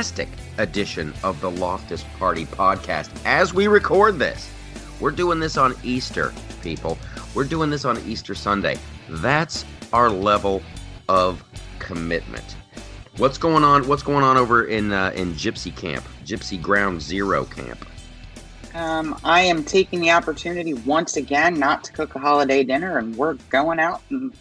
fantastic edition of the Loftus Party podcast. As we record this, we're doing this on Easter, people. We're doing this on Easter Sunday. That's our level of commitment. What's going on? What's going on over in uh, in Gypsy Camp, Gypsy Ground Zero Camp? Um, I am taking the opportunity once again not to cook a holiday dinner, and we're going out and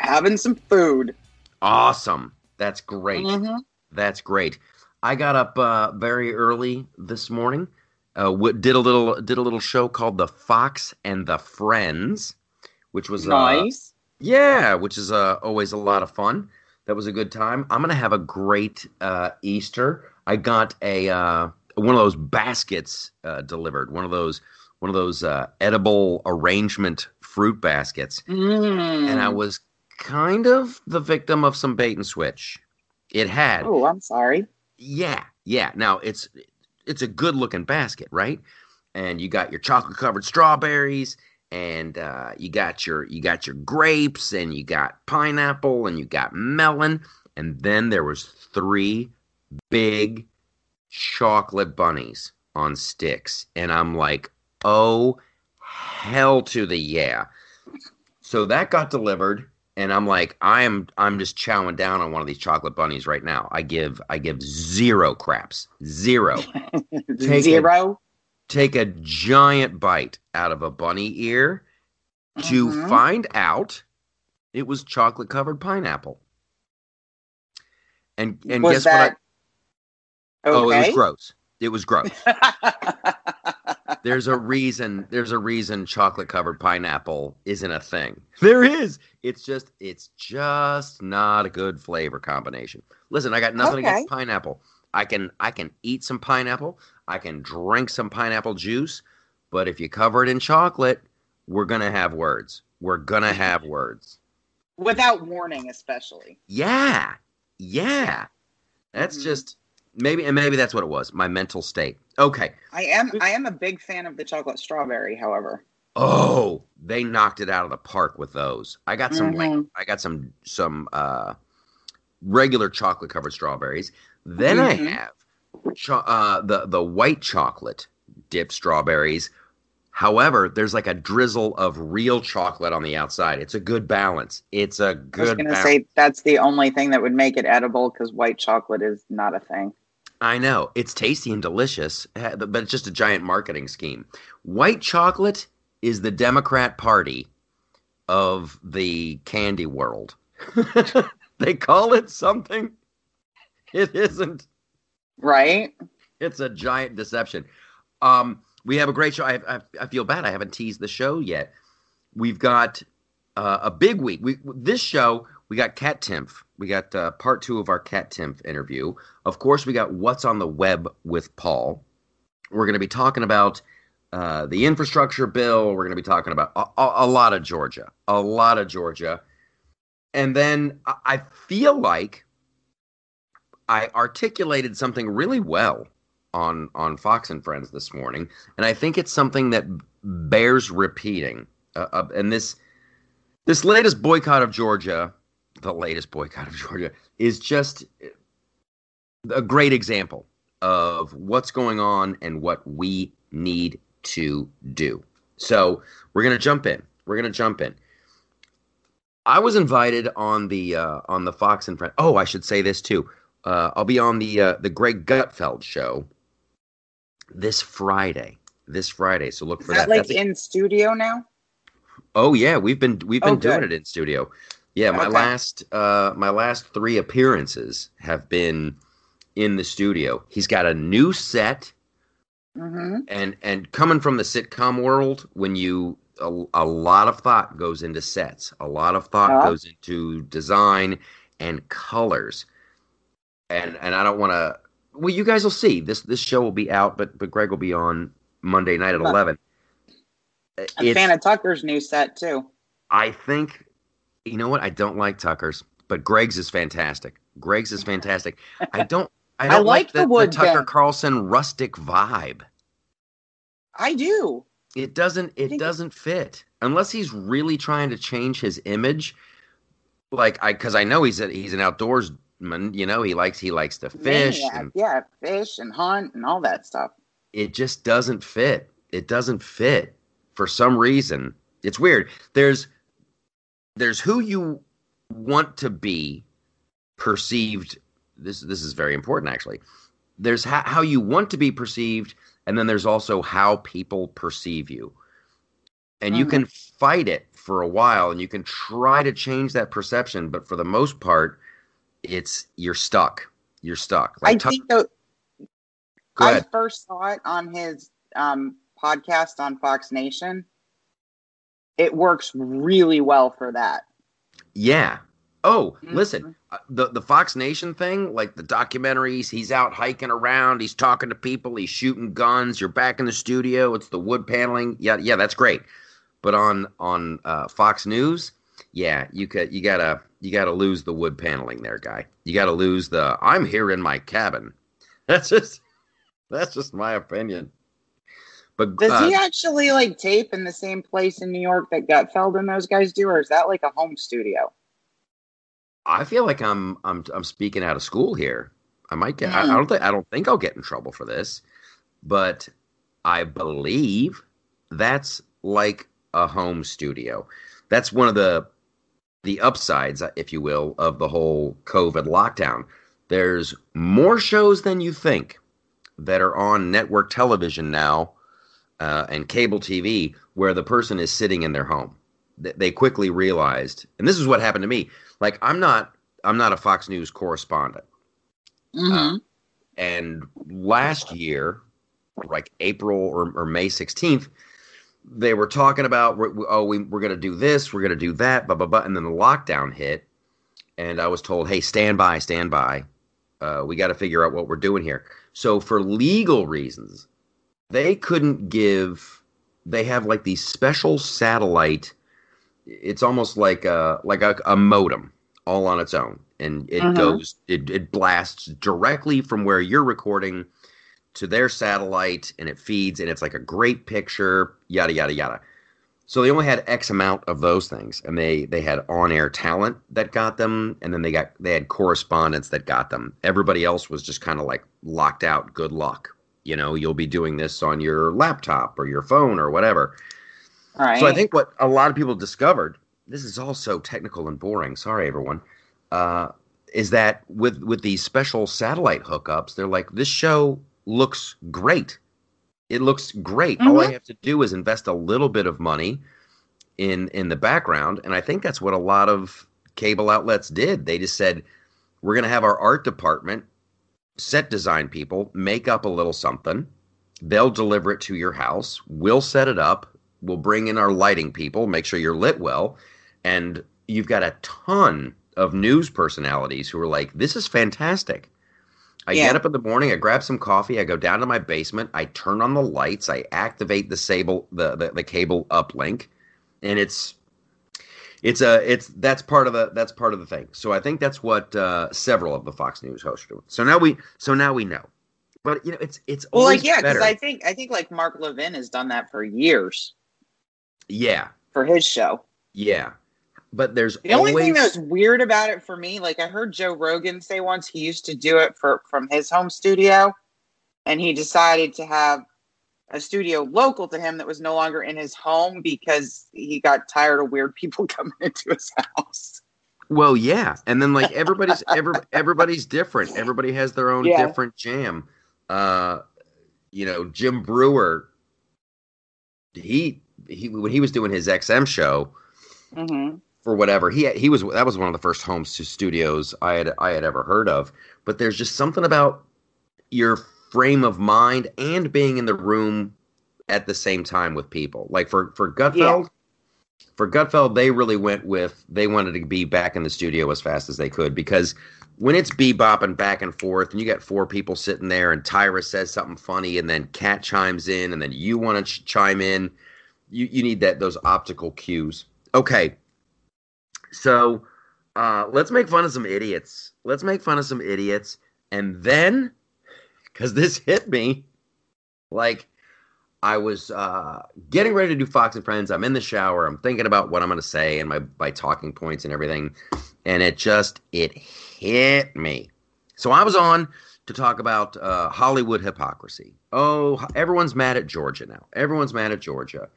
having some food. Awesome. That's great. Mhm. That's great. I got up uh, very early this morning. Uh, w- did a little did a little show called The Fox and the Friends, which was uh, Nice. yeah, which is uh, always a lot of fun. That was a good time. I'm gonna have a great uh, Easter. I got a uh, one of those baskets uh, delivered. One of those one of those uh, edible arrangement fruit baskets Mm. and I was kind of the victim of some bait and switch. It had, Oh, I'm sorry. yeah, yeah. Now it's it's a good looking basket, right? And you got your chocolate covered strawberries, and uh, you got your you got your grapes, and you got pineapple, and you got melon, and then there was three big chocolate bunnies on sticks, and I'm like, oh hell to the yeah. So that got delivered, and I'm like, I am I'm just chowing down on one of these chocolate bunnies right now. I give I give zero craps. Zero. Take. Zero. Take a giant bite out of a bunny ear to Mhm. find out it was chocolate covered pineapple. And and was guess that what? I, Oh, it was gross. It was gross. There's a reason. There's a reason chocolate covered pineapple isn't a thing. There is. It's just. It's just not a good flavor combination. Listen, I got nothing Okay. against pineapple. I can. I can eat some pineapple. I can drink some pineapple juice. But if you cover it in chocolate, we're gonna have words. We're gonna have words. Without warning, especially. Yeah. Yeah. That's Mhm. just maybe, and maybe that's what it was. My mental state. Okay. I am. I am a big fan of the chocolate strawberry. However, Oh, they knocked it out of the park with those. I got some like Mhm. I got some some uh regular chocolate covered strawberries. Then I Mhm. have cho- uh the the white chocolate dipped strawberries. However, there's like a drizzle of real chocolate on the outside. It's a good balance. It's a good. I was going to say that's the only thing that would make it edible because white chocolate is not a thing. I know. It's tasty and delicious, eh, but it's just a giant marketing scheme. White chocolate is the Democrat Party of the candy world. they call it something. It isn't. Right? It's a giant deception. Um, we have a great show. I, I, I feel bad. I haven't teased the show yet. We've got uh, a big week. We this show we got Kat. We got uh, part two of our Kat interview. Of course, we got what's on the web with Paul. We're going to be talking about uh, the infrastructure bill. We're going to be talking about a, a, lot of Georgia, a lot of Georgia, and then I, feel like I articulated something really well on on Fox and Friends this morning, and I think it's something that bears repeating. Uh, and this this latest boycott of Georgia, the latest boycott of Georgia, is just a great example of what's going on and what we need to do. So we're gonna jump in. We're gonna jump in. I was invited on the uh, on the Fox and Friends. Oh, I should say this too. Uh, I'll be on the uh, the Greg Gutfeld show this Friday. This Friday, so look Is for that that. like That's in studio now? oh yeah, we've been we've been Oh, doing good. it in studio. Yeah, my Okay. last uh, my last three appearances have been in the studio. He's got a new set, Mm-hmm. and and coming from the sitcom world, when you a, a lot of thought goes into sets, a lot of thought Yeah. goes into design and colors, and and I don't want to. Well, you guys will see this. This show will be out, but but Greg will be on Monday night at eleven. A It's- fan of Tucker's new set too. I think, you know what? I don't like Tucker's, but Greg's is fantastic. Greg's is fantastic. I don't. I I don't like like the the, the wood Tucker bend. Carlson rustic vibe. I do. It doesn't. It doesn't fit unless he's really trying to change his image. Like I, because I know he's a, he's an outdoorsman. You know, he likes he likes to fish. Maniac, And yeah, fish and hunt and all that stuff. it just doesn't fit. It doesn't fit for some reason. It's weird. There's there's who you want to be perceived. This this is very important actually. There's how, how you want to be perceived, and then there's also how people perceive you. And you can fight it for a while, and you can try to change that perception, but for the most part, it's you're stuck. You're stuck. I Tuck- think though I first saw it on his um, podcast on Fox Nation. It works really well for that. Yeah. Oh, Mhm. listen, uh, the the Fox Nation thing, like the documentaries, he's out hiking around, he's talking to people, he's shooting guns. You're back in the studio. It's the wood paneling. Yeah, yeah, that's great. But on on uh, Fox News, yeah, you could you gotta you gotta lose the wood paneling there, guy. You gotta lose the I'm here in my cabin. That's just that's just my opinion. But Does uh, he actually like tape in the same place in New York that Gutfeld and those guys do, or is that like a home studio? I feel like I'm I'm I'm speaking out of school here. I might get. I, I Mm. don't think I don't think I'll get in trouble for this, but I believe that's like a home studio. That's one of the the upsides, if you will, of the whole COVID lockdown. There's more shows than you think that are on network television now uh, and cable TV where the person is sitting in their home. They quickly realized, and this is what happened to me. Like I'm not I'm not a Fox News correspondent. Mm-hmm. And last year, like April or, or May 16th, they were talking about, oh, we, we're going to do this, we're going to do that, blah, blah, blah. And then the lockdown hit. And I was told, hey, stand by, stand by. Uh, we got to figure out what we're doing here. So, for legal reasons, they couldn't give, they have like these special satellite, it's almost like a, like a, a modem all on its own. And it Mhm. goes, it, it blasts directly from where you're recording to their satellite and it feeds and it's like a great picture, yada, yada, yada. So they only had X amount of those things, and they they had on air talent that got them, and then they got they had correspondents that got them. Everybody else was just kind of like locked out. Good luck, you know. You'll be doing this on your laptop or your phone or whatever. All right. So I think what a lot of people discovered, this is all so technical and boring. Sorry, everyone. Uh, is that with with these special satellite hookups, they're like, this show looks great. It looks great. All I Mhm. have to do is invest a little bit of money in in the background, and I think that's what a lot of cable outlets did. They just said, we're going to have our art department, set design people, make up a little something. They'll deliver it to your house. We'll set it up. We'll bring in our lighting people, make sure you're lit well. And you've got a ton of news personalities who are like, this is fantastic. I Yeah. get up in the morning, I grab some coffee, I go down to my basement, I turn on the lights, I activate the sable the, the, the cable uplink, and it's it's a it's that's part of the that's part of the thing. So I think that's what uh, several of the Fox News hosts are doing. So now we so now we know. But you know, it's it's well, like yeah, because. I think I think like Mark Levin has done that for years yeah, for his show. yeah. But there's The only always thing that was weird about it for me, like I heard Joe Rogan say once he used to do it for from his home studio, and he decided to have a studio local to him that was no longer in his home because he got tired of weird people coming into his house. Well, yeah, and then like everybody's every, everybody's different. Everybody has their own Yeah. different jam. Uh, you know, Jim Breuer. He he when he was doing his XM show Mm-hmm. for whatever he he was that was one of the first home stu- studios I had I had ever heard of. But there's just something about your frame of mind and being in the room at the same time with people. Like for for Gutfeld, for Gutfeld, they really went with they wanted to be back in the studio as fast as they could because when it's bebopping back and forth and you got four people sitting there and Tyrus says something funny and then Kat chimes in and then you want to ch- chime in, you you need that those optical cues. Okay, so uh, let's make fun of some idiots. Let's make fun of some idiots, and then because this hit me, like I was uh, getting ready to do Fox and Friends. I'm in the shower. I'm thinking about what I'm going to say and my my talking points and everything, and it just it hit me. So I was on to talk about uh, Hollywood hypocrisy. Oh, everyone's mad at Georgia now. Everyone's mad at Georgia,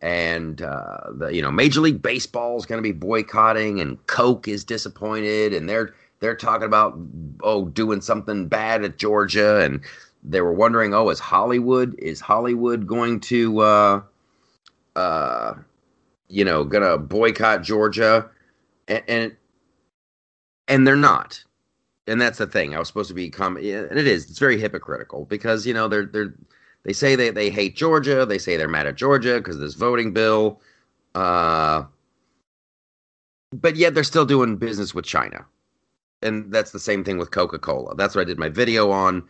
and uh, the you know Major League Baseball is going to be boycotting, and Coke is disappointed, and they're they're talking about oh doing something bad at Georgia, and they were wondering oh is Hollywood is Hollywood going to uh, uh, you know gonna boycott Georgia, and, and and they're not and that's the thing. I was supposed to be com- and it is. It's very hypocritical because you know they're they're they say they they hate Georgia. They say they're mad at Georgia because of this voting bill. Uh, but yet they're still doing business with China, and that's the same thing with Coca Cola. That's what I did my video on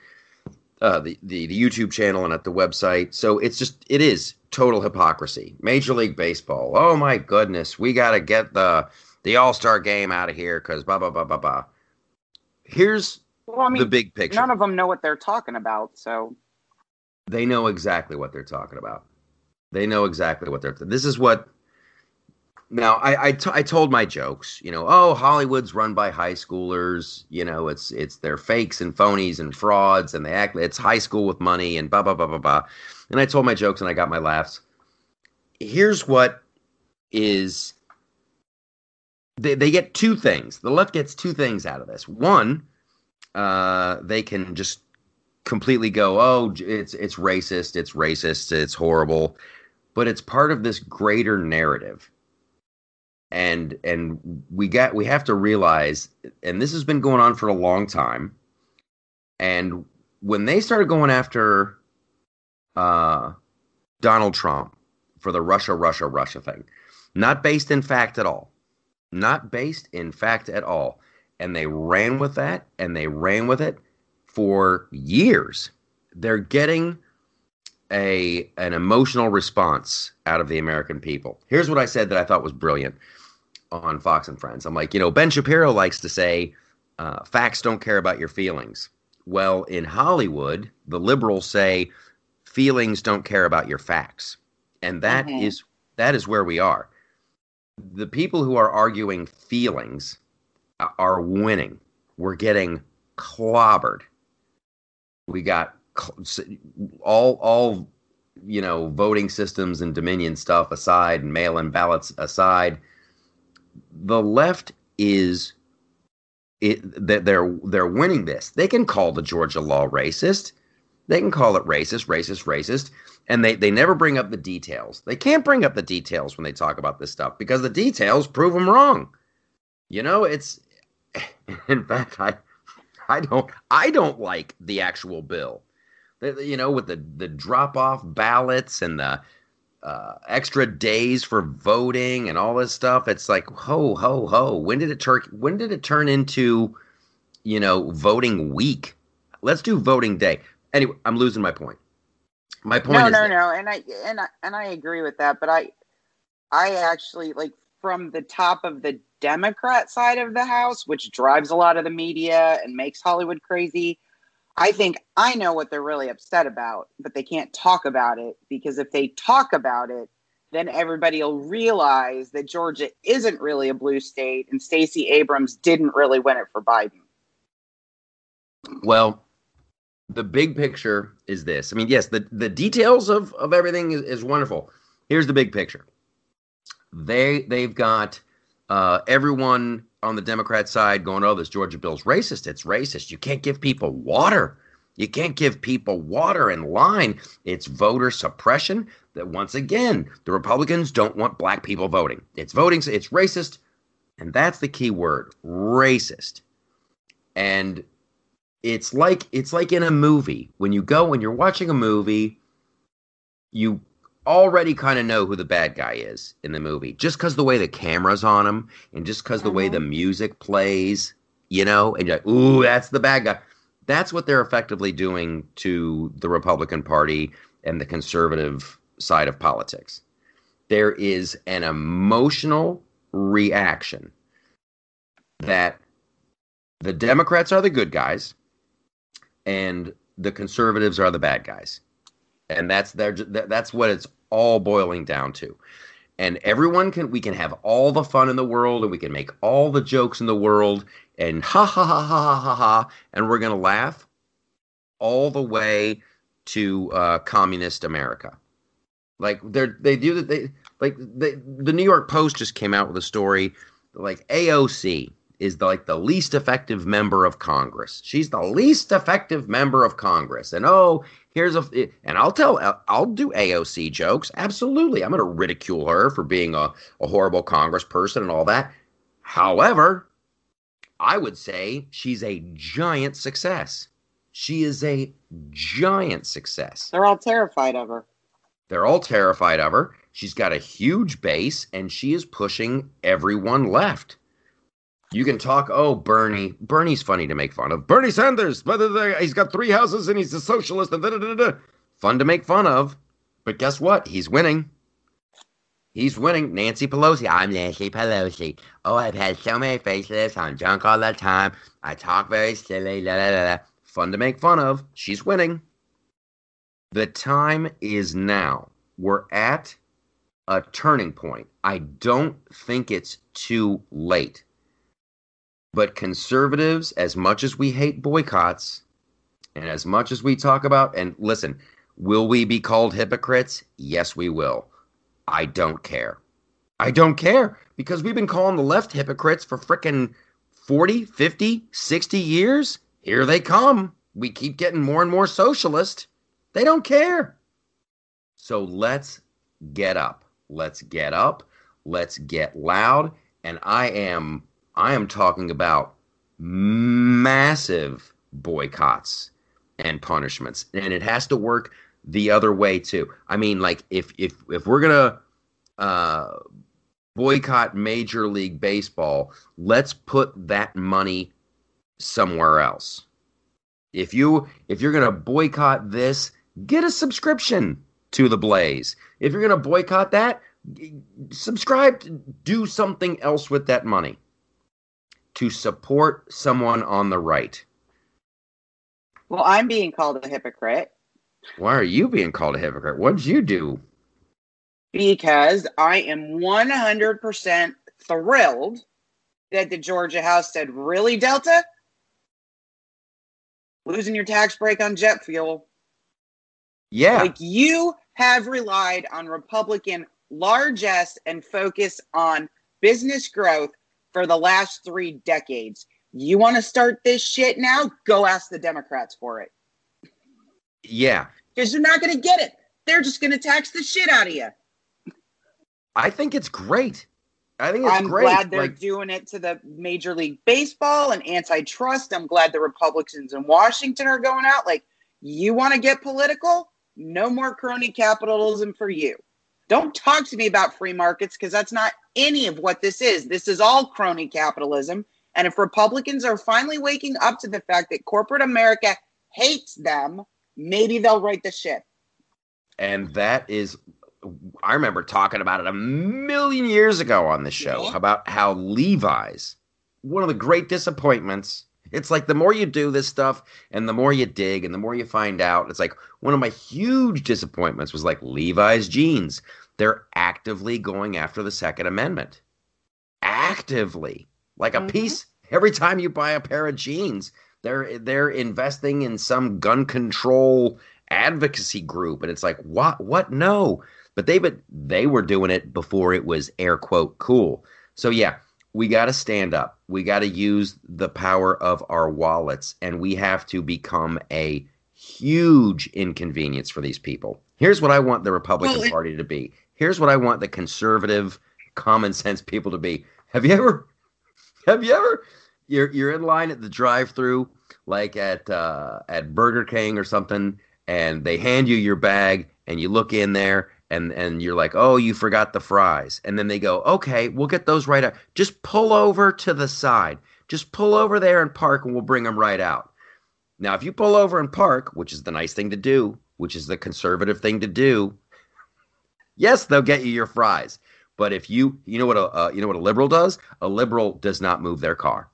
uh, the, the the YouTube channel and at the website. So it's just it is total hypocrisy. Major League Baseball. Oh my goodness, we got to get the the All Star game out of here because blah blah blah blah blah here's well, I mean, the big picture. None of them know what they're talking about, so they know exactly what they're talking about. They know exactly what they're. This is what. Now, I I, t- I told my jokes. You know, oh, Hollywood's run by high schoolers. You know, it's it's they're fakes and phonies and frauds, and they act. It's high school with money and blah blah blah blah blah. And I told my jokes, and I got my laughs. Here's what is they, they get two things. The left gets two things out of this. One, uh, they can just completely go, oh, it's it's racist, it's racist, it's horrible, but it's part of this greater narrative. And and we got we have to realize, and this has been going on for a long time. And when they started going after uh, Donald Trump for the Russia, Russia, Russia thing, not based in fact at all not based in fact at all. And they ran with that and they ran with it for years. They're getting a an emotional response out of the American people. Here's what I said that I thought was brilliant on Fox and Friends. I'm like, you know, Ben Shapiro likes to say, uh, facts don't care about your feelings. Well, in Hollywood, the liberals say feelings don't care about your facts, and that mm-hmm. is that is where we are the people who are arguing feelings are winning. We're getting clobbered. We got all all you know voting systems and Dominion stuff aside, and mail-in ballots aside. The left is it that they're they're winning this. They can call the Georgia law racist. They can call it racist, racist, racist and they they never bring up the details. They can't bring up the details when they talk about this stuff because the details prove them wrong. You know, it's in fact I I don't I don't like the actual bill. The, you know, with the the drop off ballots and the uh, extra days for voting and all this stuff. It's like ho ho ho. When did it turn? When did it turn into, you know, voting week? Let's do voting day. Anyway, I'm losing my point. My point no, is no, that- no, and I and I and I agree with that, but I I actually like from the top of the Democrat side of the house, which drives a lot of the media and makes Hollywood crazy. I think I know what they're really upset about, but they can't talk about it because if they talk about it, then everybody will realize that Georgia isn't really a blue state and Stacey Abrams didn't really win it for Biden. Well, the big picture is this. I mean, yes, the, the details of, of everything is, is wonderful. Here's the big picture. They they've got uh, everyone on the Democrat side going, "Oh, this Georgia bill's racist. It's racist. You can't give people water. You can't give people water in line. It's voter suppression." That once again, the Republicans don't want black people voting. It's voting. It's racist, and that's the key word: racist. And it's like it's like in a movie when you go when you're watching a movie you already kind of know who the bad guy is in the movie just because the way the camera's on him and just because the way the mm-hmm. music plays you know and you're like ooh that's the bad guy. That's what they're effectively doing to the republican party and the conservative side of politics. There is an emotional reaction that the democrats are the good guys and the conservatives are the bad guys, and that's their that's what it's all boiling down to. and everyone can we can have all the fun in the world and we can make all the jokes in the world and ha ha ha ha ha ha ha and we're gonna laugh all the way to uh, communist America. Like they're they do that they like they, the New York Post just came out with a story like AOC is the, like the least effective member of Congress. She's the least effective member of Congress. And oh, here's a eh, and I'll tell I'll do AOC jokes. Absolutely. I'm going to ridicule her for being a, a horrible congressperson and all that. However, I would say she's a giant success. She is a giant success. They're all terrified of her. They're all terrified of her. She's got a huge base and she is pushing everyone left. You can talk, oh, Bernie. Bernie's funny to make fun of. Bernie Sanders, he's got three houses and he's a socialist. And da, da, da, Fun to make fun of. But guess what? He's winning. He's winning. Nancy Pelosi. I'm Nancy Pelosi. Oh, I've had so many facelifts. I'm drunk all the time. I talk very silly. La, la, la. Fun to make fun of. She's winning. The time is now. We're at a turning point. I don't think it's too late. But conservatives, as much as we hate boycotts, and as much as we talk about, and listen, will we be called hypocrites? Yes, we will. I don't care. I don't care because we've been calling the left hypocrites for frickin' 40, 50, 60 years. Here they come. We keep getting more and more socialist. They don't care. So let's get up. Let's get up. Let's get loud. And I am I am talking about massive boycotts and punishments. And it has to work the other way too. I mean, like if if if we're gonna uh, boycott Major League Baseball, let's put that money somewhere else. If you if you're gonna boycott this, get a subscription to the Blaze. If you're gonna boycott that, subscribe. Do something else with that money to support someone on the right. Well, I'm being called a hypocrite. Why are you being called a hypocrite? What did you do? Because I am 100% thrilled that the Georgia House said, Really, Delta? Losing your tax break on jet fuel. Yeah. Like you have relied on Republican largesse and focus on business growth for the last three decades. You want to start this shit now? Go ask the Democrats for it. Yeah. Because you're not going to get it. They're just going to tax the shit out of you. I think it's great. I think it's great. I'm great. glad they're like, doing it to the Major League Baseball and antitrust. I'm glad the Republicans in Washington are going out. Like, you want to get political? No more crony capitalism for you. Don't talk to me about free markets because that's not any of what this is. This is all crony capitalism. And if Republicans are finally waking up to the fact that corporate America hates them, maybe they'll right the ship. And that is, I remember talking about it a million years ago on this show Yeah. about how Levi's, one of the great disappointments. It's like the more you do this stuff and the more you dig and the more you find out, it's like one of my huge disappointments was like Levi's jeans. They're actively going after the Second Amendment. Actively. Like a Mhm. piece every time you buy a pair of jeans, they're they're investing in some gun control advocacy group and it's like what what no but they but they were doing it before it was air quote cool so yeah we got to stand up. We got to use the power of our wallets and we have to become a huge inconvenience for these people. Here's what i want the republican Well, it- party to be. Here's what i want the conservative common sense people to be. Have you ever have you ever you're you're in line at the drive-through like at uh, at Burger King or something, and they hand you your bag, and you look in there, and and you're like, oh, you forgot the fries, and then they go, okay, we'll get those right out. Just pull over to the side. Just pull over there and park, and we'll bring them right out. Now, if you pull over and park, which is the nice thing to do, which is the conservative thing to do, yes, they'll get you your fries. But if you, you know what a, uh, you know what a liberal does? A liberal does not move their car.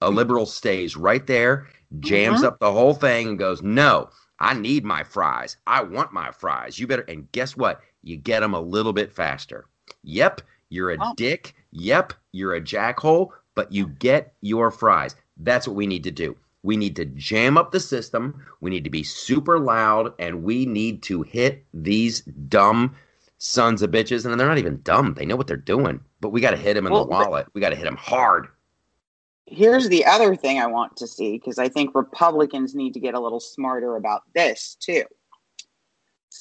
A liberal stays right there, jams Mhm. up the whole thing, and goes, "No, I need my fries. I want my fries. You better." And guess what? You get them a little bit faster. Yep, you're a Oh. dick. Yep, you're a jackhole, but you get your fries. That's what we need to do. We need to jam up the system. We need to be super loud, and we need to hit these dumb sons of bitches. And they're not even dumb; they know what they're doing. But we got to hit them in Well, the wallet. We got to hit them hard. Here's the other thing I want to see because I think Republicans need to get a little smarter about this too.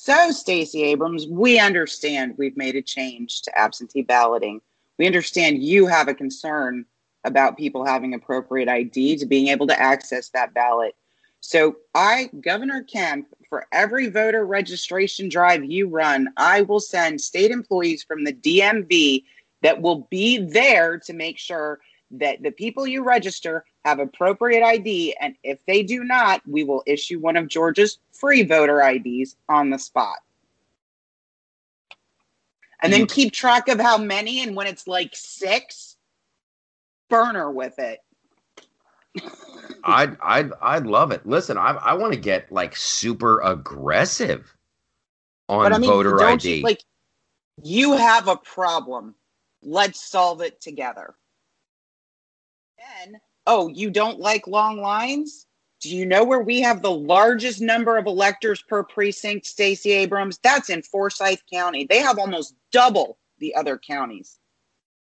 So, Stacey Abrams, we understand we've made a change to absentee balloting. We understand you have a concern about people having appropriate ID to being able to access that ballot. So, I, Governor Kemp, for every voter registration drive you run, I will send state employees from the DMV that will be there to make sure that the people you register have appropriate ID. And if they do not, we will issue one of Georgia's free voter IDs on the spot. And then keep track of how many. And when it's like six, burner with it. I'd I'd I'd love it. Listen, I I want to get like super aggressive on but I mean, voter ID. you like you have a problem. Let's solve it together. Oh, you don't like long lines? Do you know where we have the largest number of electors per precinct, Stacey Abrams? That's in Forsyth County. They have almost double the other counties.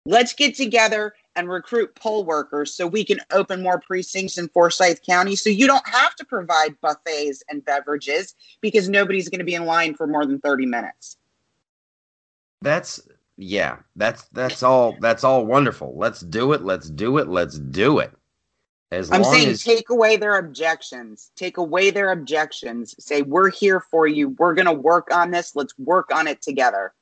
Let's get together and recruit poll workers so we can open more precincts in Forsyth County so you don't have to provide buffets and beverages because nobody's going to be in line for more than 30 minutes. that's yeah, that's that's all that's all wonderful. Let's do it. Let's do it. Let's do it. As I'm long saying as take away their objections. Take away their objections. Say, we're here for you. We're going to work on this. Let's work on it together.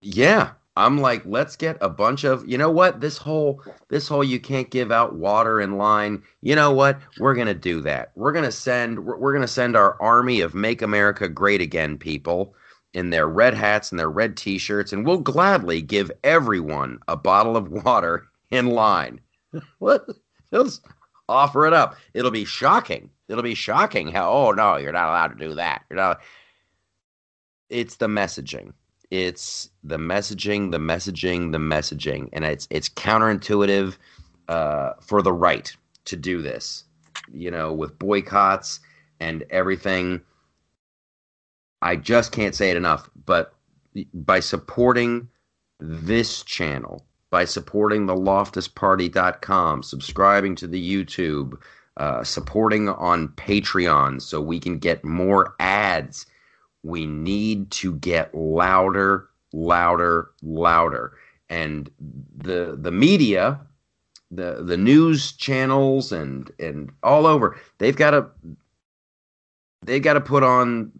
yeah, I'm like, let's get a bunch of you know what this whole this whole you can't give out water in line. You know what? We're gonna do that. We're gonna send we're, we're gonna send our army of Make America Great Again people in their red hats and their red T-shirts, and we'll gladly give everyone a bottle of water in line. what? Just offer it up. It'll be shocking. It'll be shocking how. Oh no, you're not allowed to do that. You're not. It's the messaging. It's the messaging, the messaging, the messaging, and it's it's counterintuitive uh, for the right to do this. You know, with boycotts and everything. I just can't say it enough, but by supporting this channel, by supporting the loftusparty.com, subscribing to the YouTube, uh, supporting on Patreon so we can get more ads. We need to get louder, louder, louder. And the the media, the the news channels and and all over, they've got to they've got to put on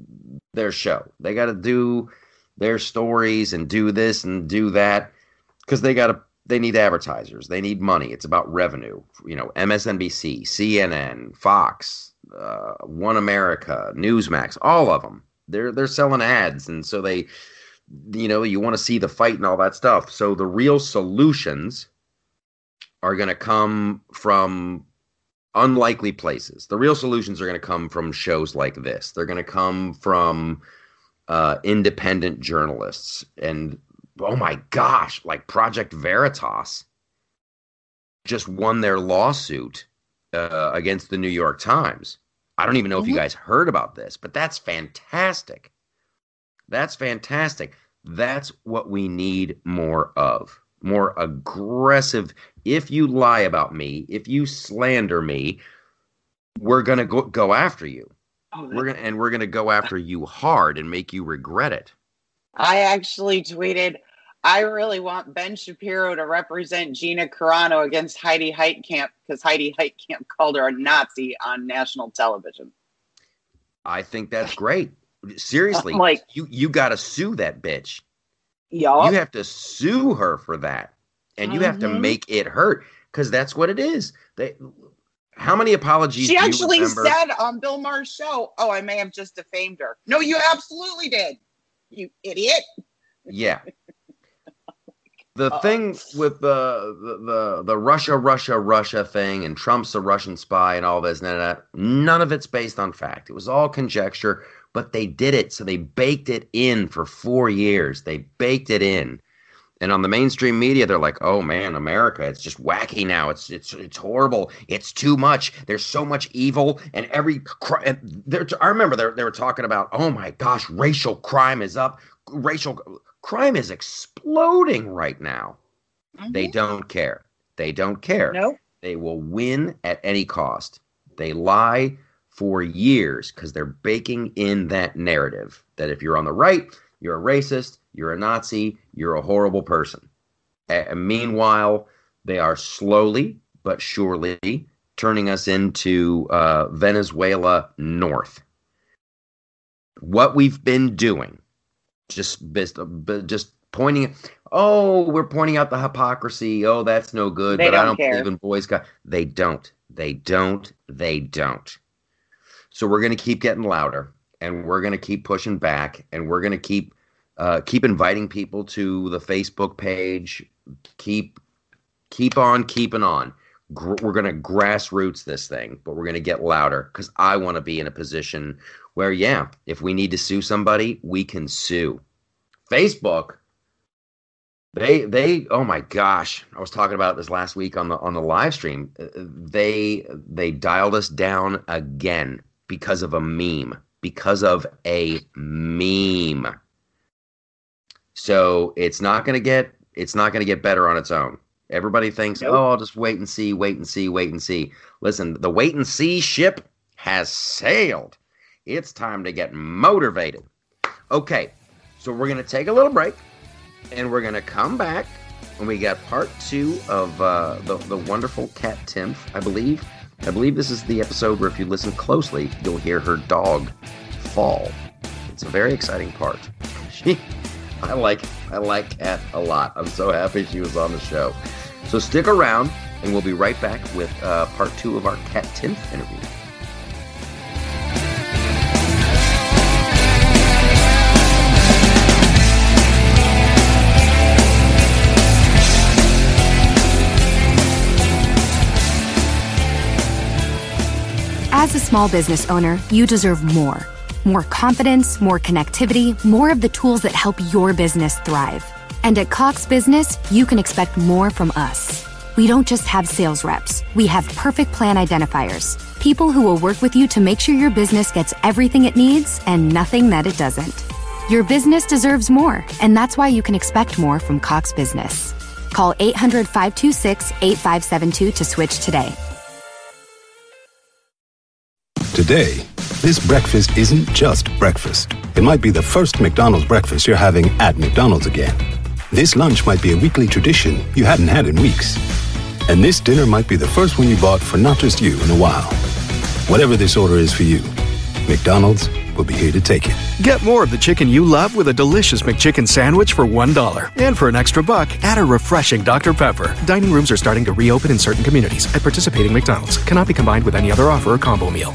their show. They got to do their stories and do this and do that because they got to they need advertisers. They need money. It's about revenue. You know msnbc cnn fox uh, one america newsmax all of them they're they're selling ads and so they you know you want to see the fight and all that stuff. So the real solutions are going to come from unlikely places the real solutions are going to come from shows like this they're going to come from uh, independent journalists and oh my gosh, like Project Veritas just won their lawsuit uh, against the New York Times. I don't even know if you Mhm. guys heard about this, but that's fantastic. That's fantastic. That's what we need more of. More aggressive. If you lie about me, if you slander me, we're going to go, go after you. Oh, We're going to and we're going to go after you hard and make you regret it. I actually tweeted, I really want Ben Shapiro to represent Gina Carano against Heidi Heitkamp because Heidi Heitkamp called her a Nazi on national television. I think that's great. Seriously, I'm like- you you got to sue that bitch. You have to sue her for that, and you have to Mhm. make it hurt because that's what it is. They, how many apologies? She do actually said on Bill Maher's show, "Oh, I may have just defamed her." No, you absolutely did. You idiot. Yeah. The Uh-oh. thing with the, the the the Russia Russia Russia thing and Trump's a Russian spy and all this that, none of it's based on fact. It was all conjecture, but they did it, so they baked it in for four years. They baked it in. And on the mainstream media, they're like, "Oh man, America, it's just wacky now. It's it's it's horrible. It's too much. There's so much evil, and every crime. I remember they they were talking about, oh my gosh, racial crime is up. Racial crime is exploding right now. Mm-hmm. They don't care. They don't care. Nope. They will win at any cost. They lie for years because they're baking in that narrative that if you're on the right, you're a racist, you're a Nazi, you're a horrible person. And meanwhile, they are slowly but surely turning us into uh, Venezuela North. What we've been doing, just just pointing, oh, we're pointing out the hypocrisy. Oh, that's no good. They but I don't care. believe in boys. Got they don't. They don't. They don't. So we're going to keep getting louder, and we're going to keep pushing back, and we're going to keep uh, keep inviting people to the Facebook page. Keep keep on keeping on. Gr- we're going to grassroots this thing, but we're going to get louder because I want to be in a position where, yeah, if we need to sue somebody, we can sue. Facebook, they they oh my gosh, I was talking about this last week on the on the live stream. They they dialed us down again because of a meme, because of a meme. So it's not going to get it's not going to get better on its own. Everybody thinks, nope. "Oh, I'll just wait and see, wait and see, wait and see." Listen, the wait and see ship has sailed. It's time to get motivated. Okay, so we're going to take a little break, and we're going to come back, and we got part two of uh, the the wonderful Kat Timpf, I believe. I believe this is the episode where, if you listen closely, you'll hear her dog fall. It's a very exciting part. She I like I like Kat a lot. I'm so happy she was on the show. So stick around, and we'll be right back with uh, part two of our Kat Timpf interview. As a small business owner, you deserve more more confidence, more connectivity, more of the tools that help your business thrive. And at Cox Business, you can expect more from us. We don't just have sales reps, we have perfect plan identifiers, people who will work with you to make sure your business gets everything it needs and nothing that it doesn't. Your business deserves more, and that's why you can expect more from Cox Business. Call 800 526 8572 to switch today. Today, this breakfast isn't just breakfast. It might be the first McDonald's breakfast you're having at McDonald's again. This lunch might be a weekly tradition you hadn't had in weeks. And this dinner might be the first one you bought for not just you in a while. Whatever this order is for you, McDonald's will be here to take it. Get more of the chicken you love with a delicious McChicken sandwich for $1. And for an extra buck, add a refreshing Dr. Pepper. Dining rooms are starting to reopen in certain communities at participating McDonald's. Cannot be combined with any other offer or combo meal.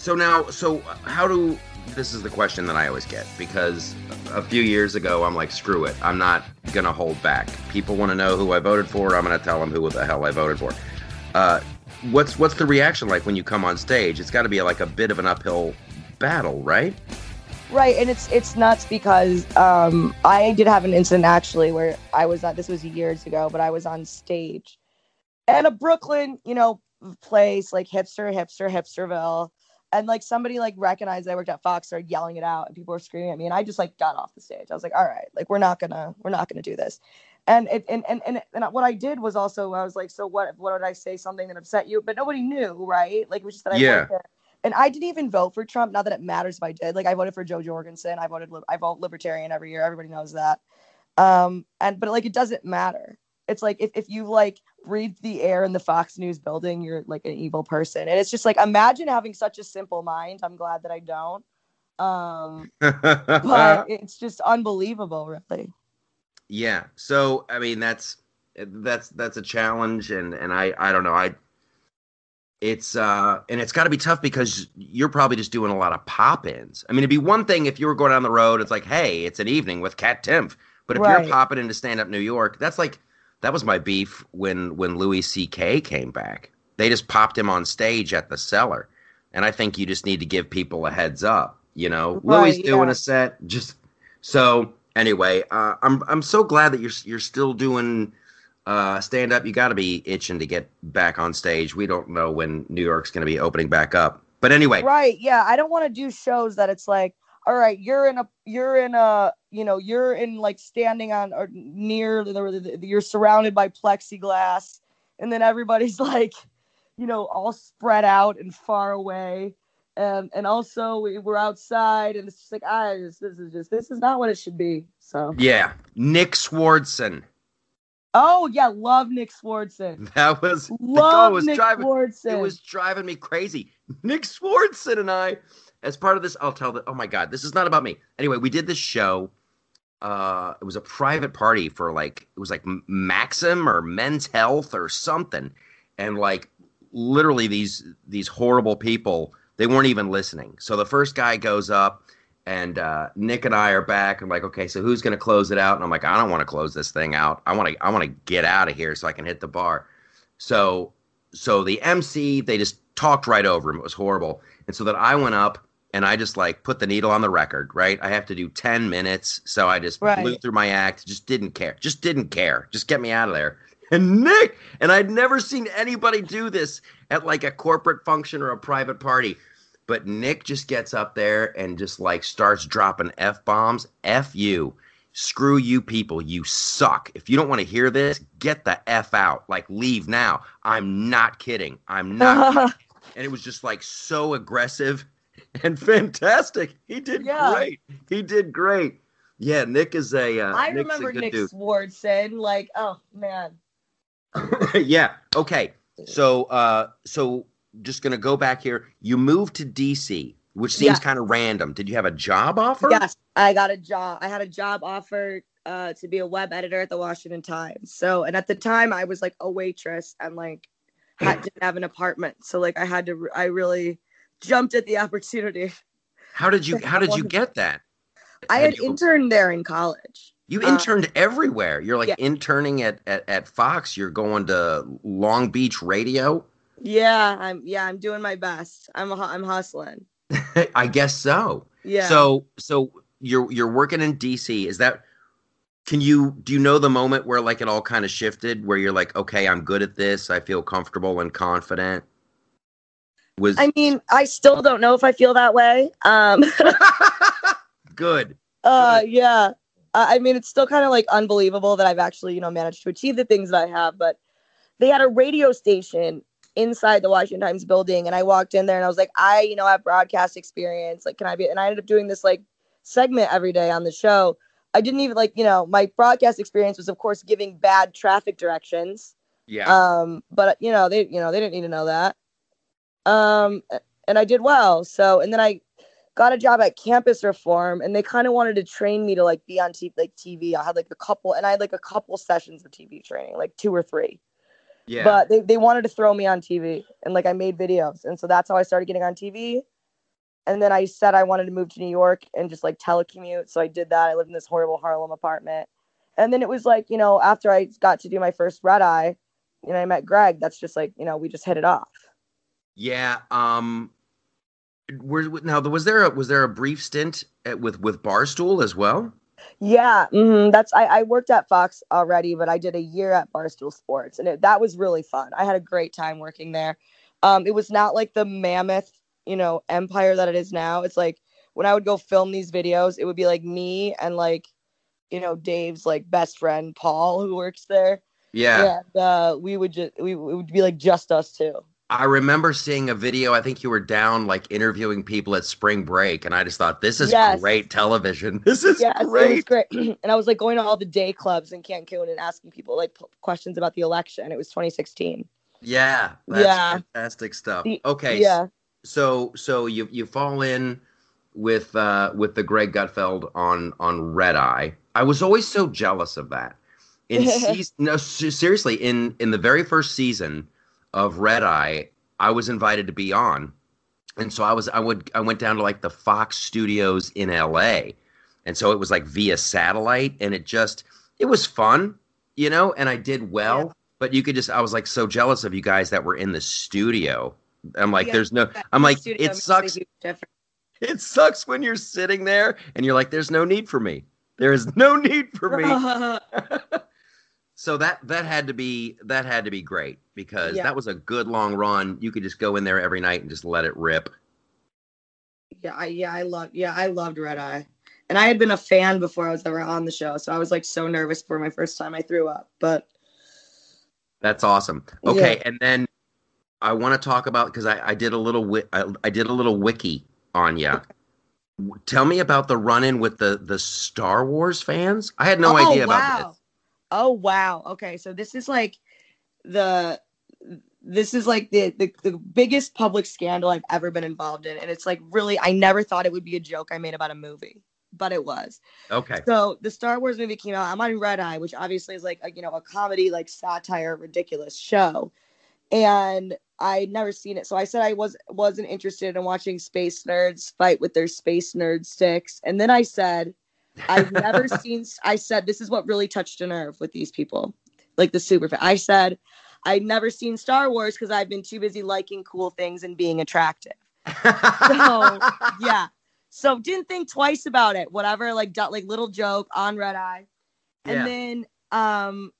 So now, so how do this is the question that I always get because a few years ago I'm like, screw it, I'm not gonna hold back. People want to know who I voted for. I'm gonna tell them who the hell I voted for. Uh, what's what's the reaction like when you come on stage? It's got to be like a bit of an uphill battle, right? Right, and it's it's nuts because um, I did have an incident actually where I was on. This was years ago, but I was on stage at a Brooklyn, you know, place like hipster, hipster, hipsterville and like somebody like recognized I worked at Fox, started yelling it out, and people were screaming at me, and I just like got off the stage. I was like, all right, like we're not gonna we're not gonna do this. And it and and and, and what I did was also I was like, so what what did I say something that upset you? But nobody knew, right? Like it was just that I yeah. And I didn't even vote for Trump. Not that it matters if I did. Like I voted for Jo Jorgensen. I voted I vote libertarian every year. Everybody knows that. Um, and but like it doesn't matter. It's like if, if you like breathe the air in the Fox News building, you're like an evil person. And it's just like imagine having such a simple mind. I'm glad that I don't. Um, but it's just unbelievable, really. Yeah. So I mean, that's that's that's a challenge, and and I I don't know I. It's uh and it's got to be tough because you're probably just doing a lot of pop-ins. I mean, it'd be one thing if you were going down the road. It's like, hey, it's an evening with Kat Timpf But if Right. you're popping into stand up New York, that's like that was my beef when when Louis C.K. came back. They just popped him on stage at the cellar, and I think you just need to give people a heads up. You know, Louis Right, doing a set, just so. Anyway, uh, I'm I'm so glad that you're you're still doing uh, stand up. You got to be itching to get back on stage. We don't know when New York's going to be opening back up, but anyway, Right. Yeah. I don't want to do shows that it's like, all right, you're in a, you're in a, you know, you're in like standing on or near the, the, the- you're surrounded by plexiglass, and then everybody's like, you know, all spread out and far away. And, and also we, we're outside and it's just like ah, I just, this is just this is not what it should be. So yeah, Nick Swardson. oh yeah, love Nick Swardson. That was Love was Nick driving Swardson. it was driving me crazy. Nick Swardson and I, as part of this, I'll tell that Oh my god, this is not about me. Anyway, we did this show. Uh, it was a private party for like it was like Maxim or Men's Health or something, and like literally these these horrible people. They weren't even listening. So the first guy goes up, and uh, Nick and I are back. and like, okay, so who's going to close it out? And I'm like, I don't want to close this thing out. I want to I want to get out of here so I can hit the bar. So so the MC they just talked right over him. It was horrible. And so that I went up and I just like put the needle on the record, right? I have to do 10 minutes. So I just Right. blew through my act, just didn't care. Just didn't care. Just get me out of there. And Nick, and I'd never seen anybody do this at like a corporate function or a private party. But Nick just gets up there and just like starts dropping F bombs. F you. Screw you people. You suck. If you don't want to hear this, get the F out. Like, leave now. I'm not kidding. I'm not. and it was just like so aggressive and fantastic. He did Yeah. great. He did great. Yeah, Nick is a. Uh, I Nick's a remember good Nick dude. Swardson. Like, oh man. yeah. Okay. So, uh, so just gonna go back here. You moved to DC, which seems Yeah. kind of random. Did you have a job offer? Yes, I got a job. I had a job offer uh, to be a web editor at the Washington Times. So, and at the time, I was like a waitress and like had, didn't have an apartment. So, like, I had to. I really jumped at the opportunity. How did you How did you get that? I Had had you- interned there in college. You uh, interned everywhere. You're like yeah. interning at, at at Fox. You're going to Long Beach Radio. Yeah, I'm. Yeah, I'm doing my best. I'm. hu- I'm hustling. I guess so. Yeah. So so you're you're working in DC. Is that can you do you know the moment where like it all kind of shifted where you're like, okay, I'm good at this. I feel comfortable and confident. Was I mean, I still don't know if I feel that way. Um. good. Uh, yeah. I I mean, it's still kind of like unbelievable that I've actually, you know, managed to achieve the things that I have. But they had a radio station inside the Washington Times building, and I walked in there and I was like, I, you know, have broadcast experience. Like, can I be? And I ended up doing this like segment every day on the show. I didn't even like, you know, my broadcast experience was, of course, giving bad traffic directions. Yeah. Um, but you know, they, you know, they didn't need to know that. Um, and I did well. So, and then I got a job at Campus Reform, and they kind of wanted to train me to like be on TV, like TV. I had like a couple, and I had like a couple sessions of TV training, like two or three. yeah. But they, they wanted to throw me on TV, and like I made videos, and so that's how I started getting on TV. And then I said I wanted to move to New York and just like telecommute, so I did that. I lived in this horrible Harlem apartment, and then it was like you know after I got to do my first red eye, you know I met Greg. That's just like you know we just hit it off. Yeah. Um were, now was there a was there a brief stint at, with with Barstool as well? Yeah, hmm that's I, I worked at Fox already, but I did a year at Barstool Sports, and it, that was really fun. I had a great time working there. Um, it was not like the mammoth, you know, empire that it is now. It's like when I would go film these videos, it would be like me and like, you know, Dave's like best friend Paul who works there. Yeah. And uh, we would just we it would be like just us two. I remember seeing a video. I think you were down like interviewing people at spring break, and I just thought this is Yes. great television. This is Yes, it was great. great. and I was like going to all the day clubs in Cancun and asking people like p- questions about the election. It was 2016. Yeah, that's Yeah. fantastic stuff. Okay, Yeah. so so you you fall in with uh with the Greg Gutfeld on on Red Eye. I was always so jealous of that. In season, no, seriously, in in the very first season of Red Eye, I was invited to be on, and so I was I would I went down to like the Fox studios in L.A. and so it was like via satellite, and it just it was fun, you know. And I did well, Yeah. but you could just I was like so jealous of you guys that were in the studio. I'm like, Yeah, there's no. I'm like, it sucks. It sucks when you're sitting there and you're like, there's no need for me. There is no need for me. so that that had to be that had to be great because Yeah. that was a good long run. You could just go in there every night and just let it rip. Yeah, I yeah, I loved yeah, I loved Red Eye. And I had been a fan before I was ever on the show, so I was like so nervous for my first time I threw up. But That's awesome. Okay, and then I want to talk about because I, I did a little wi- I, I did a little wiki on you. Tell me about the run-in with the the Star Wars fans. I had no oh, idea wow. about this. Oh wow. Okay, so this is like the this is like the, the the biggest public scandal I've ever been involved in, and it's like really I never thought it would be a joke I made about a movie, but it was. Okay. So the Star Wars movie came out. I'm on Red Eye, which obviously is like a, you know a comedy, like satire, ridiculous show, and I'd never seen it. So I said I was wasn't interested in watching space nerds fight with their space nerd sticks, and then I said I've never seen. I said this is what really touched a nerve with these people, like the super. I said I'd never seen Star Wars because I've been too busy liking cool things and being attractive. So yeah. So didn't think twice about it. Whatever, like do- like little joke on red eye. And Yeah. then um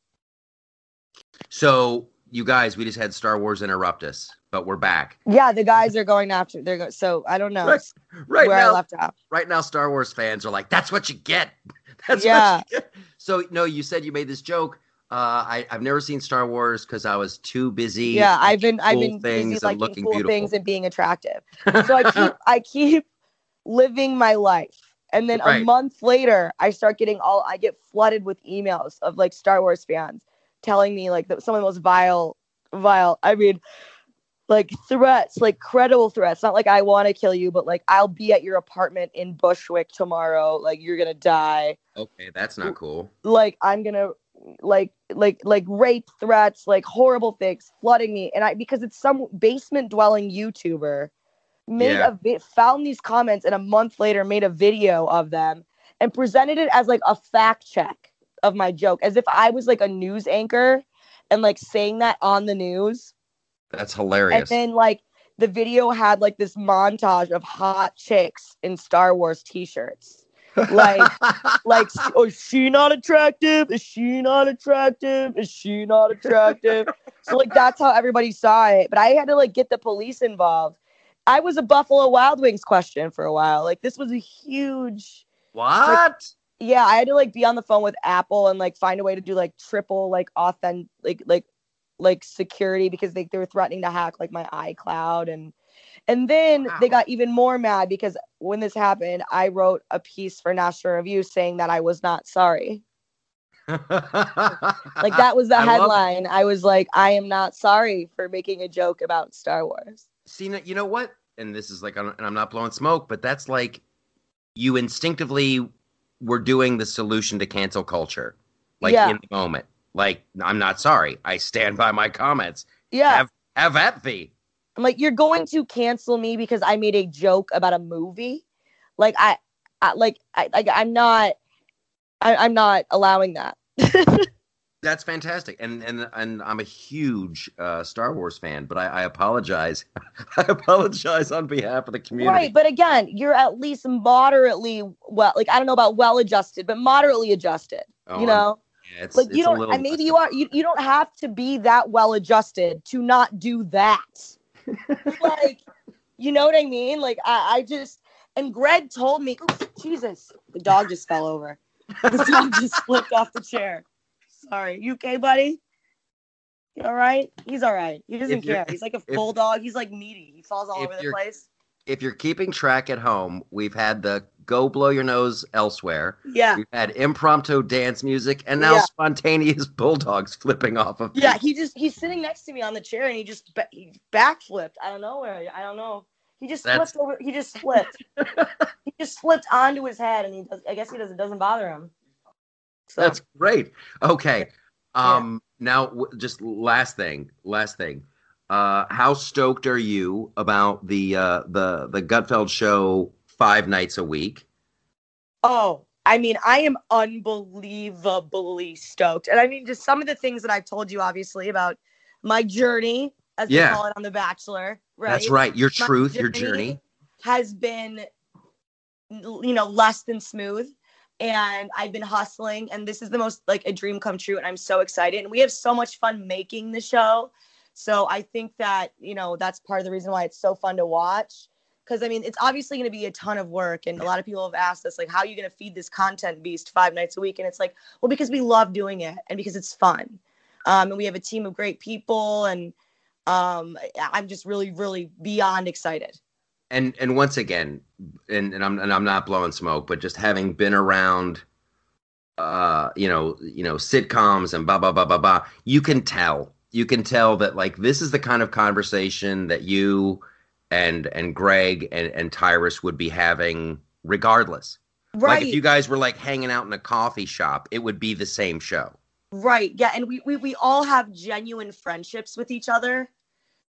So you guys, we just had Star Wars interrupt us, but we're back. yeah, the guys are going after they're go- so I don't know Right, right where I now, left off. right now, Star Wars fans are like, "That's what you get." That's Yeah. what you get. So no, you said you made this joke. Uh, I, I've never seen Star Wars because I was too busy. Yeah, I've been I've been things busy liking looking cool beautiful. things and being attractive. So I keep I keep living my life. And then Right. a month later, I start getting all I get flooded with emails of like Star Wars fans telling me like that some of the most vile vile I mean like threats, like credible threats. Not like I want to kill you, but like I'll be at your apartment in Bushwick tomorrow. Like you're gonna die. okay, that's not cool. Like I'm gonna like like like rape threats, like horrible things flooding me. And I because it's some basement dwelling YouTuber made Yeah. a vi- found these comments and a month later made a video of them and presented it as like a fact check of my joke as if I was like a news anchor and like saying that on the news. That's hilarious. And then like the video had like this montage of hot chicks in Star Wars t-shirts. like like oh, is she not attractive? Is she not attractive? Is she not attractive? so like that's how everybody saw it. But I had to like get the police involved. I was a Buffalo Wild Wings question for a while. Like this was a huge what? yeah, I had to like be on the phone with Apple and like find a way to do like triple like authentic like like like security because they, they were threatening to hack like my iCloud and and then they got even more mad because when this happened, I wrote a piece for National Review saying that I was not sorry. Like that was the I headline. I was like, I am not sorry for making a joke about Star Wars. See, you know what? And this is like, I'm- and I'm not blowing smoke, but that's like you instinctively were doing the solution to cancel culture, like Yeah. in the moment. Like, I'm not sorry. I stand by my comments. Yeah. Have, have at thee. I'm like, you're going to cancel me because I made a joke about a movie. Like I, I like I like I'm not I, I'm not allowing that. That's fantastic, and and and I'm a huge uh, Star Wars fan, but I, I apologize. I apologize on behalf of the community. Right, but again, you're at least moderately well like I don't know about well adjusted, but moderately adjusted. Oh, you know? Yeah, it's, like it's you don't little and maybe you are you, you don't have to be that well adjusted to not do that. Like you know what i mean? Like i, I just and greg told me oops, jesus the dog just fell over. The dog just flipped off the chair. Sorry. You okay buddy? You all right? He's all right. He doesn't care. He's like a if- bulldog he's like meaty he falls all over the place If you're keeping track at home, we've had the "Go Blow Your Nose Elsewhere." yeah We've had impromptu dance music, and now Yeah. spontaneous bulldogs flipping off of. yeah he just he's sitting next to me on the chair and he just he backflipped i don't know where i don't know he just That's- flipped over he just flipped he just flipped onto his head and he does i guess he doesn't. doesn't bother him so That's great. Okay. Yeah. Um. Now, w- just last thing. Last thing. Uh, how stoked are you about the uh, the the Gutfeld show five nights a week? oh I mean, I am unbelievably stoked. And I mean, just some of the things that I've told you, obviously, about my journey, as Yeah. they call it on The Bachelor, right? That's right. Your My truth, your journey. has been, you know, less than smooth. And I've been hustling, and this is the most like a dream come true. And I'm so excited. And we have so much fun making the show. So I think that, you know, that's part of the reason why it's so fun to watch. Because I mean, it's obviously going to be a ton of work. And a lot of people have asked us, like, how are you going to feed this content beast five nights a week? And it's like, well, because we love doing it and because it's fun. Um, and we have a team of great people. And um, I'm just really, really beyond excited. and and once again, and, and I'm and I'm not blowing smoke, but just having been around, uh, you know, you know, sitcoms and blah blah blah blah blah, you can tell, you can tell that like this is the kind of conversation that you and and Greg and and Tyrus would be having regardless. Right. Like if you guys were like hanging out in a coffee shop, it would be the same show. Right. Yeah. And we, we we all have genuine friendships with each other.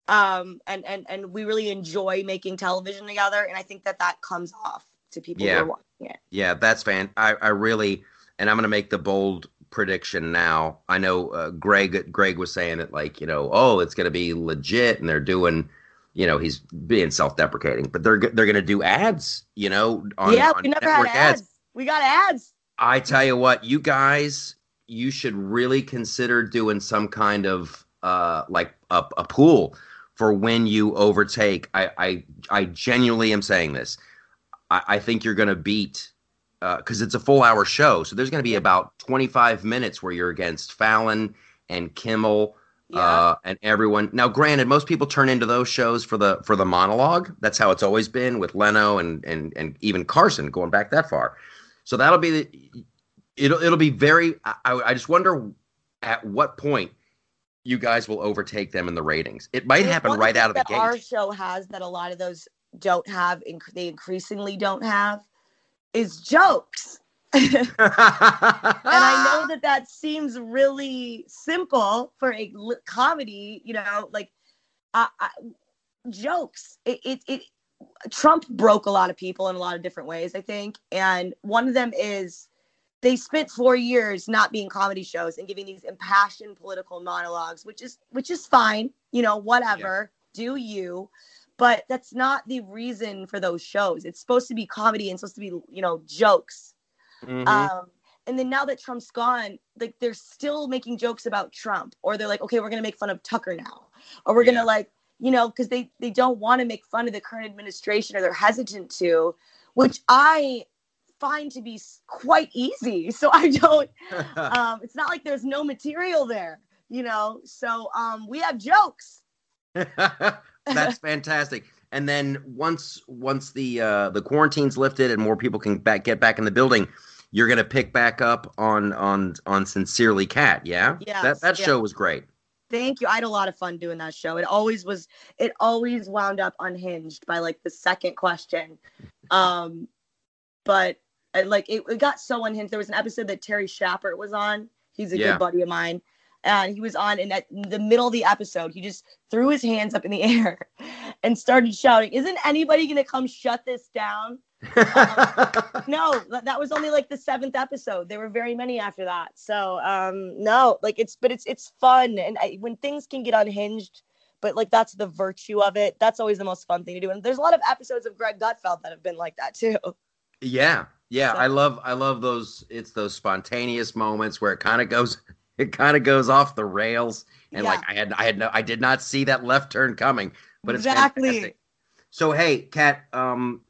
Um and and and we really enjoy making television together and I think that that comes off to people Yeah. who are watching it. Yeah, that's fan. I, I really, and I'm going to make the bold prediction now. I know uh, Greg. Greg was saying that like you know, oh, it's going to be legit, and they're doing, you know, he's being self-deprecating, but they're they're going to do ads, you know, on, yeah, on we never had network ads. We got ads. I tell you what, you guys, you should really consider doing some kind of uh like a, a pool for when you overtake. I I I genuinely am saying this. I, I think you're going to beat because it's a full hour show, so there's going to be about 25 minutes where you're against Fallon and Kimmel. Yeah. Uh, and everyone. Now granted most people turn into those shows for the for the monologue. That's how it's always been with leno and and and even carson going back that far. So that'll be the it'll it'll be very I, I just wonder at what point you guys will overtake them in the ratings. It might happen right out of the that Our show has that a lot of those don't have, inc- they increasingly don't have, is jokes. and I know that that seems really simple for a comedy, you know, like uh, I, jokes. It, it, it, Trump broke a lot of people in a lot of different ways, I think. And one of them is they spent four years not being comedy shows and giving these impassioned political monologues, which is which is fine, you know, whatever, do you. But that's not the reason for those shows. It's supposed to be comedy and supposed to be, you know, jokes. Mhm. Um, and then now that Trump's gone, like they're still making jokes about Trump, or they're like, okay, we're gonna make fun of Tucker now, or we're Yeah. gonna like, you know, because they they don't want to make fun of the current administration, or they're hesitant to, which I find to be quite easy. So I don't. Um, it's not like there's no material there, you know. So um, we have jokes. That's fantastic. And then once once the uh, the quarantine's lifted and more people can back get back in the building, you're gonna pick back up on on on Sincerely Kat, yeah? yeah. That that yeah. show was great. Thank you. I had a lot of fun doing that show. It always was. It always wound up unhinged by like the second question. Um, but uh, like it, it got so unhinged. There was an episode that Terry Shappert was on. He's a Yeah. good buddy of mine, and he was on. And at the middle of the episode, he just threw his hands up in the air and started shouting, "Isn't anybody gonna come shut this down?" no, that that was only like the seventh episode. There were very many after that. So um no, like it's but it's it's fun and I, when things can get unhinged, but like that's the virtue of it. That's always the most fun thing to do. And there's a lot of episodes of Greg Gutfeld that have been like that too. yeah, yeah. So- I love I love those it's those spontaneous moments where it kind of goes it kind of goes off the rails and Yeah. like I had I had no I did not see that left turn coming, but it's Exactly. fantastic. So hey, Kat, um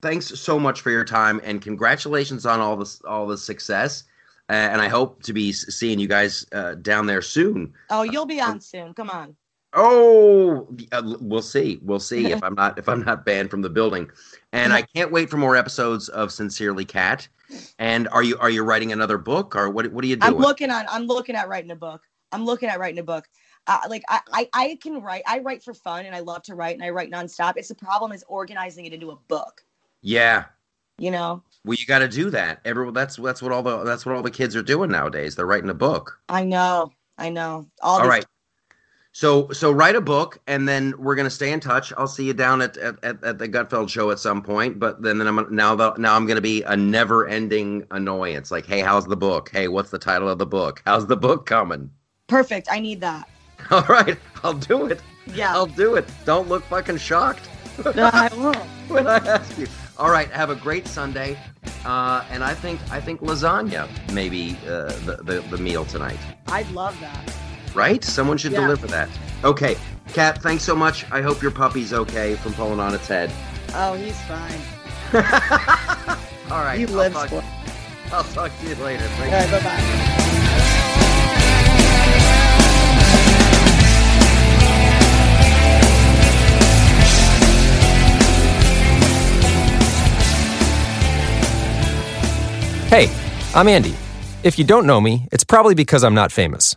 thanks so much for your time and congratulations on all this all the success. Uh, and I hope to be seeing you guys uh, down there soon. Oh, you'll be on soon. Come on. Oh, uh, we'll see. We'll see if I'm not if I'm not banned from the building. And I can't wait for more episodes of Sincerely Kat. And are you are you writing another book or what what are you doing? I'm looking on I'm looking at writing a book. I'm looking at writing a book. Uh, like I, I I can write. I write for fun and I love to write and I write nonstop. It's the problem is organizing it into a book. yeah. You know. Well, you got to do that. Everyone that's that's what all the that's what all the kids are doing nowadays. They're writing a book. I know. I know. All, All right. So so write a book, and then we're gonna stay in touch. I'll see you down at at, at, the Gutfeld show at some point. But then, then I'm now the, now I'm gonna be a never ending annoyance. Like, hey, how's the book? Hey, what's the title of the book? How's the book coming? Perfect. I need that. All right, I'll do it. Yeah. I'll do it. Don't look fucking shocked No, I won't. when I ask you. All right, have a great Sunday, uh, and I think I think lasagna maybe uh, the, the the meal tonight. I'd love that. Right? Someone should Yeah. deliver that. Okay, Kat, thanks so much. I hope your puppy's okay from pulling on its head. Oh, he's fine. All right, He I'll lives talk- for. I'll talk to you later. All Thank right, you. bye bye. Hey, I'm Andy. If you don't know me, it's probably because I'm not famous.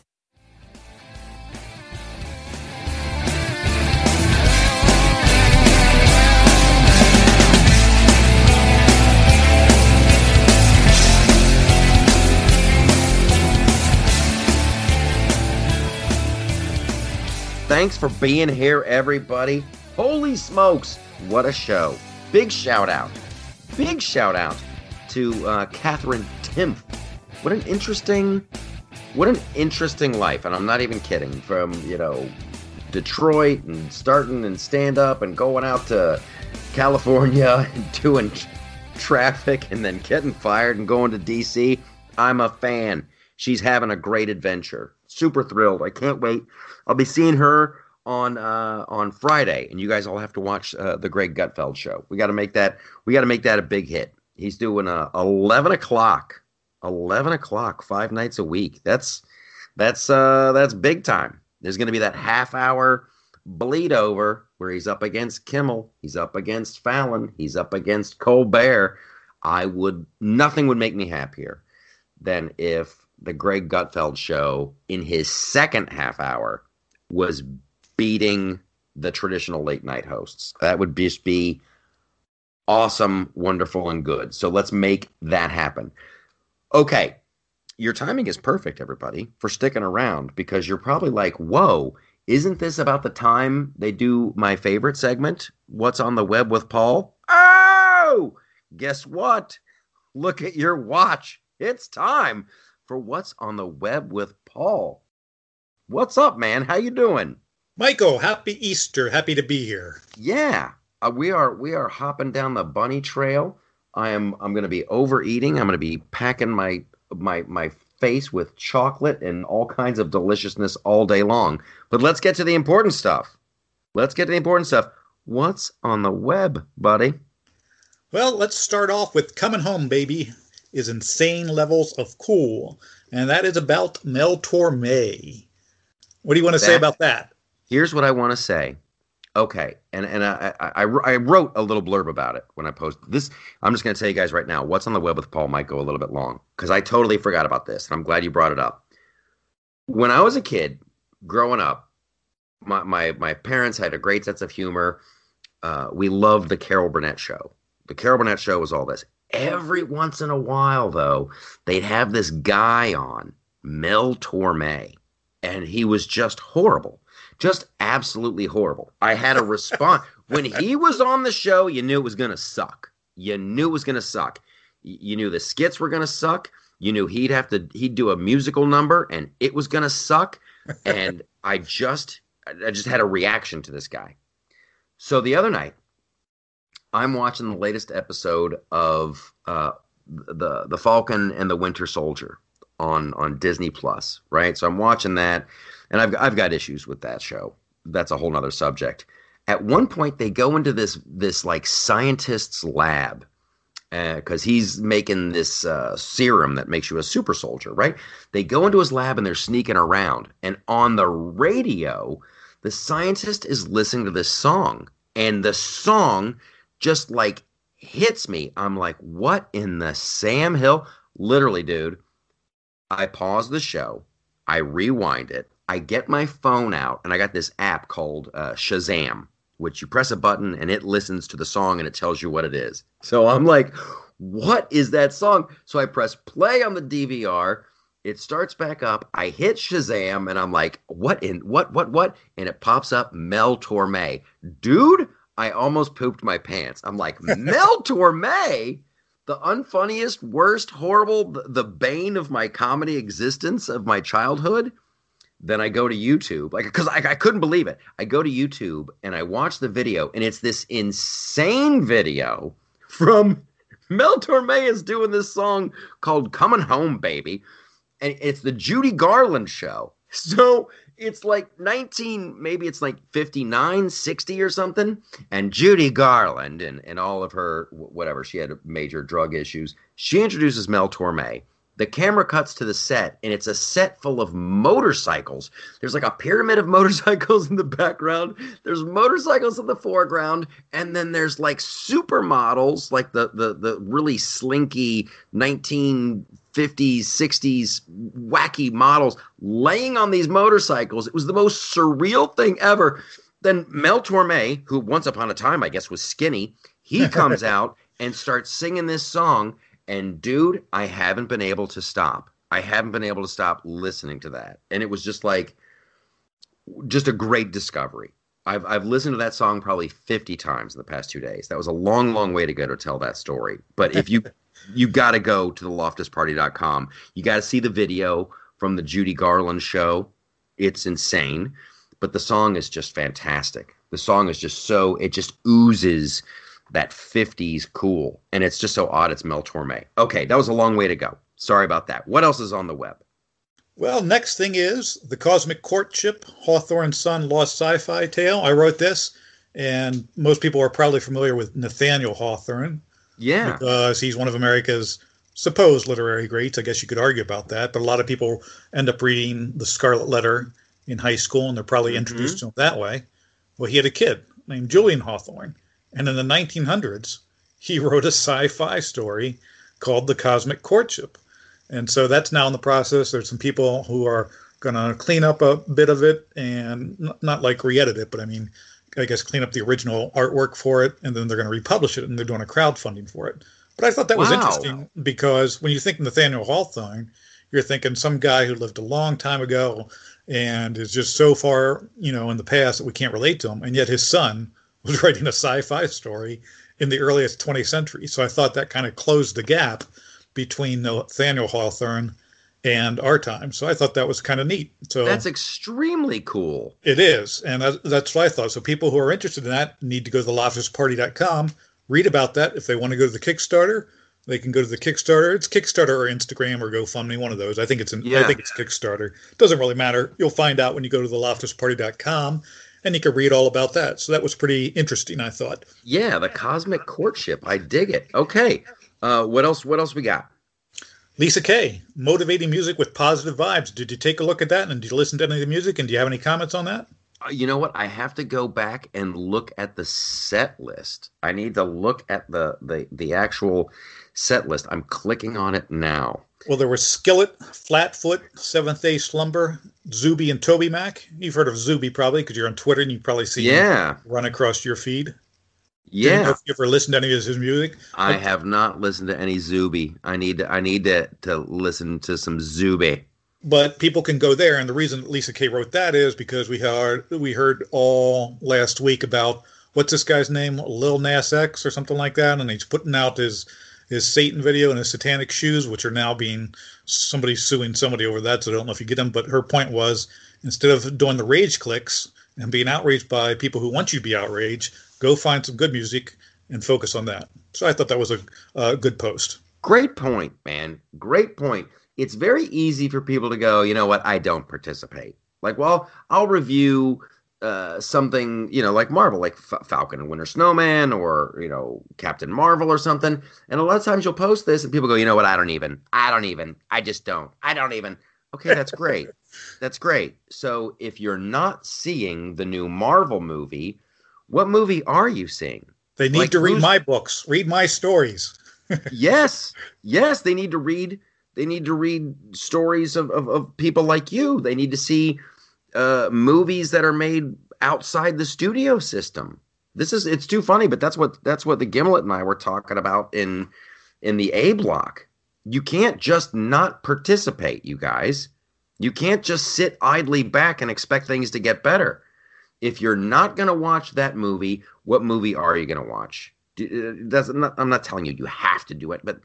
Thanks for being here, everybody. Holy smokes, what a show. Big shout out. Big shout out to uh, Katherine Timpf. What an interesting, what an interesting life. And I'm not even kidding. From, you know, Detroit and starting and stand up and going out to California and doing traffic and then getting fired and going to DC. I'm a fan. She's having a great adventure. Super thrilled. I can't wait. I'll be seeing her on uh, on Friday, and you guys all have to watch uh, the Greg Gutfeld show. We got to make that. We got to make that a big hit. He's doing a eleven o'clock, eleven o'clock, five nights a week. That's that's uh that's big time. There's going to be that half hour bleed over where he's up against Kimmel, he's up against Fallon, he's up against Colbert. I would nothing would make me happier than if the Greg Gutfeld show in his second half hour was beating the traditional late night hosts. That would just be awesome, wonderful, and good. So let's make that happen. Okay. Your timing is perfect, everybody, for sticking around because you're probably like, whoa, isn't this about the time they do my favorite segment? What's on the web with Paul? Oh, guess what? Look at your watch. It's time for what's on the web with Paul. What's up, man? How you doing? Michael, happy Easter. Happy to be here. Yeah, uh, we are we are hopping down the bunny trail. I am I'm going to be overeating. I'm going to be packing my my my face with chocolate and all kinds of deliciousness all day long. But let's get to the important stuff. Let's get to the important stuff. What's on the web, buddy? Well, let's start off with Coming Home, Baby is Insane Levels of Cool. And that is about Mel Torme. What do you want to say about that? Here's what I want to say. Okay, and and I, I I I wrote a little blurb about it when I posted this. I'm just going to tell you guys right now. What's on the web with Paul might go a little bit long because I totally forgot about this, and I'm glad you brought it up. When I was a kid, growing up, my my my parents had a great sense of humor. Uh, we loved the Carol Burnett show. The Carol Burnett show was all this. Every once in a while, though, they'd have this guy on, Mel Torme, and he was just horrible just absolutely horrible. I had a response when he was on the show. You knew it was gonna suck. You knew it was gonna suck. You knew the skits were gonna suck. You knew he'd have to he'd do a musical number and it was gonna suck. And I just I just had a reaction to this guy. So the other night, I'm watching the latest episode of uh, the the Falcon and the Winter Soldier on on Disney Plus, right? So I'm watching that, and I've I've got issues with that show. That's a whole nother subject. At one point, they go into this this like scientist's lab because uh, he's making this uh, serum that makes you a super soldier, right? They go into his lab and they're sneaking around, and on the radio, the scientist is listening to this song, and the song just like hits me. I'm like, what in the Sam Hill? Literally, dude. I pause the show, I rewind it, I get my phone out, and I got this app called uh, Shazam, which you press a button and it listens to the song and it tells you what it is. So I'm like, what is that song? So I press play on the DVR. It starts back up. I hit Shazam and I'm like, what in what what what? And it pops up Mel Torme. Dude, I almost pooped my pants. I'm like, Mel Torme? The unfunniest, worst, horrible, the, bane of my comedy existence of my childhood, then I go to YouTube, like because I, I couldn't believe it. I go to YouTube and I watch the video, and it's this insane video from Mel Torme is doing this song called "Coming Home, Baby," and it's the Judy Garland show. So it's like 19 maybe it's like 59 60 or something. And judy garland and, and all of her whatever she had major drug issues. She introduces mel torme. The camera cuts to the set and it's a set full of motorcycles. There's like a pyramid of motorcycles in the background. There's motorcycles in the foreground and then there's like supermodels like the the the really slinky 19 50s, 60s wacky models laying on these motorcycles. It was the most surreal thing ever. Then Mel Torme, who once upon a time I guess was skinny, he comes out and starts singing this song. And dude, I haven't been able to stop. I haven't been able to stop listening to that. And it was just like, just a great discovery. I've I've listened to that song probably 50 times in the past two days. That was a long, long way to go to tell that story. But if you you got to go to the loftusparty.com. You got to see the video from the Judy Garland show. It's insane, but the song is just fantastic. The song is just so it just oozes that 50s cool and it's just so odd it's Mel Torme. Okay, that was a long way to go. Sorry about that. What else is on the web? Well, next thing is The Cosmic Courtship, Hawthorne's Son Lost Sci-Fi Tale. I wrote this and most people are probably familiar with Nathaniel Hawthorne. Yeah. Because he's one of America's supposed literary greats. I guess you could argue about that. But a lot of people end up reading The Scarlet Letter in high school, and they're probably mm-hmm. introduced to him that way. Well, he had a kid named Julian Hawthorne. And in the 1900s, he wrote a sci fi story called The Cosmic Courtship. And so that's now in the process. There's some people who are going to clean up a bit of it and not like re edit it, but I mean, I guess, clean up the original artwork for it, and then they're going to republish it, and they're doing a crowdfunding for it. But I thought that was interesting because when you think Nathaniel Hawthorne, you're thinking some guy who lived a long time ago and is just so far, you know, in the past that we can't relate to him, and yet his son was writing a sci-fi story in the earliest 20th century. So I thought that kind of closed the gap between Nathaniel Hawthorne and our time. So I thought that was kind of neat. So that's extremely cool. It is, and that, that's what I thought. So people who are interested in that need to go to the loftusparty.com, read about that. If they want to go to the Kickstarter, they can go to the Kickstarter. It's Kickstarter or Instagram or GoFundMe, one of those. I think it's an, yeah. I think it's Kickstarter. Doesn't really matter. You'll find out when you go to the loftusparty.com and you can read all about that. So that was pretty interesting, I thought. Yeah, the cosmic courtship. I dig it. Okay. Uh, what else what else we got? Lisa Kay, motivating music with positive vibes. Did you take a look at that and did you listen to any of the music and do you have any comments on that? Uh, you know what? I have to go back and look at the set list. I need to look at the the the actual set list. I'm clicking on it now. Well, there was Skillet, Flatfoot, Seventh Day Slumber, Zuby, and TobyMac You've heard of Zuby probably because you're on Twitter and you probably see yeah run across your feed. Yeah. Have you ever listened to any of his music? I have not listened to any Zuby. I need to, I need to, to listen to some Zuby. But people can go there, and the reason Lisa Kay wrote that is because we heard we heard all last week about what's this guy's name, Lil Nas X or something like that, and he's putting out his his Satan video and his satanic shoes, which are now being somebody suing somebody over that. So I don't know if you get them. But her point was instead of doing the rage clicks and being outraged by people who want you to be outraged, go find some good music and focus on that. So I thought that was a, a good post. Great point, man. Great point. It's very easy for people to go, you know what, I don't participate. Like, well, I'll review uh, something, you know, like Marvel, like F- Falcon and Winter Snowman or, you know, Captain Marvel or something. And a lot of times you'll post this and people go, you know what, I don't even, I don't even, I just don't, I don't even. Okay, that's great. that's great. So if you're not seeing the new Marvel movie, what movie are you seeing? They need like, to read my books, read my stories. yes, yes, they need to read. They need to read stories of, of, of people like you. They need to see uh, movies that are made outside the studio system. This is it's too funny, but that's what that's what the Gimlet and I were talking about in in the A block. You can't just not participate, you guys. You can't just sit idly back and expect things to get better. If you're not going to watch that movie, what movie are you going to watch? Uh, that's I'm not, I'm not telling you you have to do it, but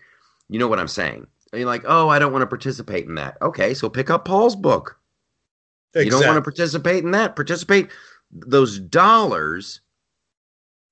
you know what I'm saying. You're like, oh, I don't want to participate in that. Okay, so pick up Paul's book. Exactly. You don't want to participate in that. Participate. Those dollars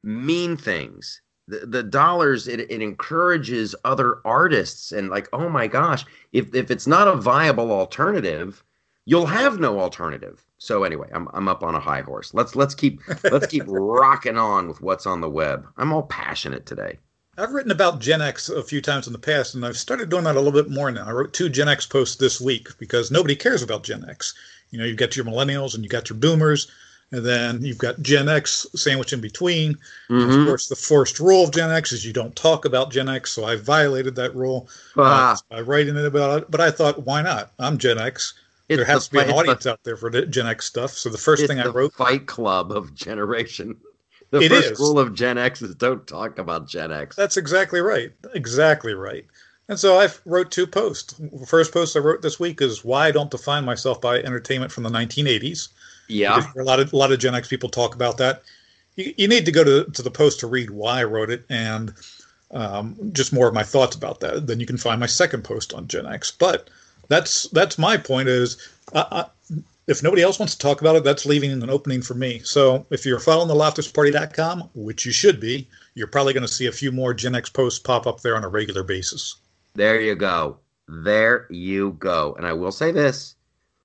mean things. The, the dollars it, it encourages other artists and like oh my gosh if if it's not a viable alternative you'll have no alternative so anyway i'm, I'm up on a high horse let's let's keep let's keep rocking on with what's on the web i'm all passionate today I've written about Gen X a few times in the past, and I've started doing that a little bit more now. I wrote two Gen X posts this week because nobody cares about Gen X. You know, you've got your millennials and you've got your boomers, and then you've got Gen X sandwiched in between. Mm-hmm. Of course, the first rule of Gen X is you don't talk about Gen X, so I violated that rule uh, by writing it about it. But I thought, why not? I'm Gen X. It's there has the, to be an audience the, out there for the Gen X stuff. So the first thing I wrote, Fight Club of generation. The it first is. rule of Gen X is don't talk about Gen X. That's exactly right. Exactly right. And so I wrote two posts. The first post I wrote this week is why I don't define myself by entertainment from the 1980s. Yeah, a lot of a lot of Gen X people talk about that. You, you need to go to to the post to read why I wrote it and um, just more of my thoughts about that. Then you can find my second post on Gen X. But that's that's my point. Is I, if nobody else wants to talk about it, that's leaving an opening for me. So if you're following the loftusparty.com, which you should be, you're probably going to see a few more Gen X posts pop up there on a regular basis. There you go. There you go. And I will say this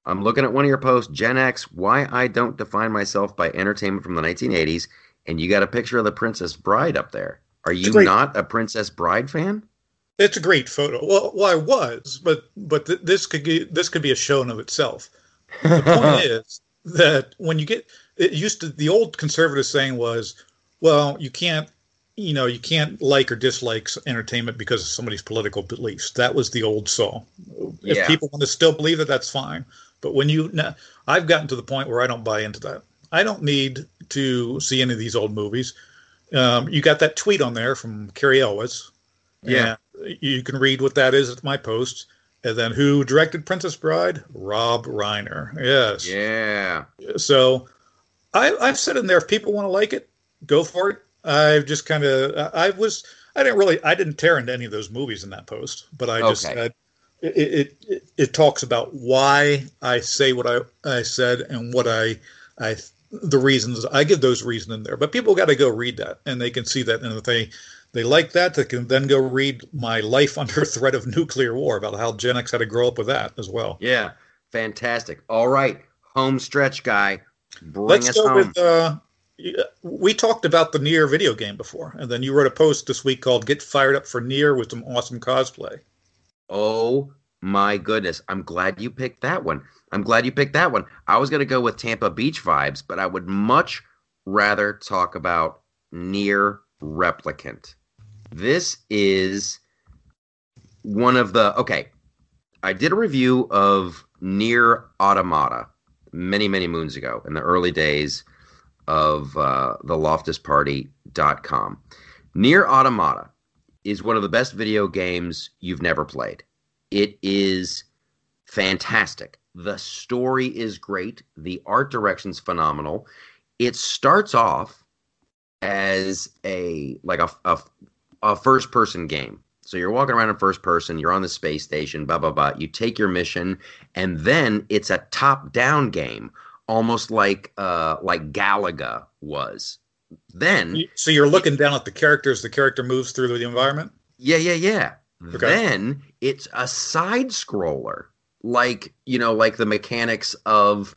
I'm looking at one of your posts, Gen X, why I don't define myself by entertainment from the 1980s. And you got a picture of the Princess Bride up there. Are you not a Princess Bride fan? It's a great photo. Well, well I was, but but th- this could be this could be a show in of itself. The point is that when you get it used to the old conservative saying was, well, you can't you know you can't like or dislike entertainment because of somebody's political beliefs. That was the old saw. If yeah. people want to still believe it, that's fine. But when you, I've gotten to the point where I don't buy into that. I don't need to see any of these old movies. Um, you got that tweet on there from Cary Elwes. Yeah. You can read what that is at my post. And then who directed Princess Bride? Rob Reiner. Yes. Yeah. So I, I've said in there, if people want to like it, go for it. I've just kind of, I was, I didn't really, I didn't tear into any of those movies in that post, but I just okay. said, it, it, it talks about why I say what I, I said and what I, I, the reasons I give those reasons in there, but people got to go read that and they can see that. And if they, they like that, they can then go read my life under threat of nuclear war about how Gen X had to grow up with that as well. Yeah. Fantastic. All right. Home stretch guy. Bring Let's us go home. with, uh, we talked about the NieR video game before, and then you wrote a post this week called "Get Fired Up for NieR" with some awesome cosplay. Oh my goodness. I'm glad you picked that one. I'm glad you picked that one. I was going to go with Tampa Beach vibes, but I would much rather talk about NieR Replicant. This is one of the. Okay. I did a review of NieR Automata many, many moons ago in the early days of uh, the loftusparty.com. NieR Automata is one of the best video games you've never played. It is fantastic. The story is great. The art direction's phenomenal. It starts off as a like a, a, a first person game. So you're walking around in first person, you're on the space station, blah blah blah. You take your mission, and then it's a top down game, almost like uh like Galaga was. Then So you're looking down at the characters. The character moves through the environment. Yeah, yeah, yeah. Okay. Then it's a side scroller, like you know, like the mechanics of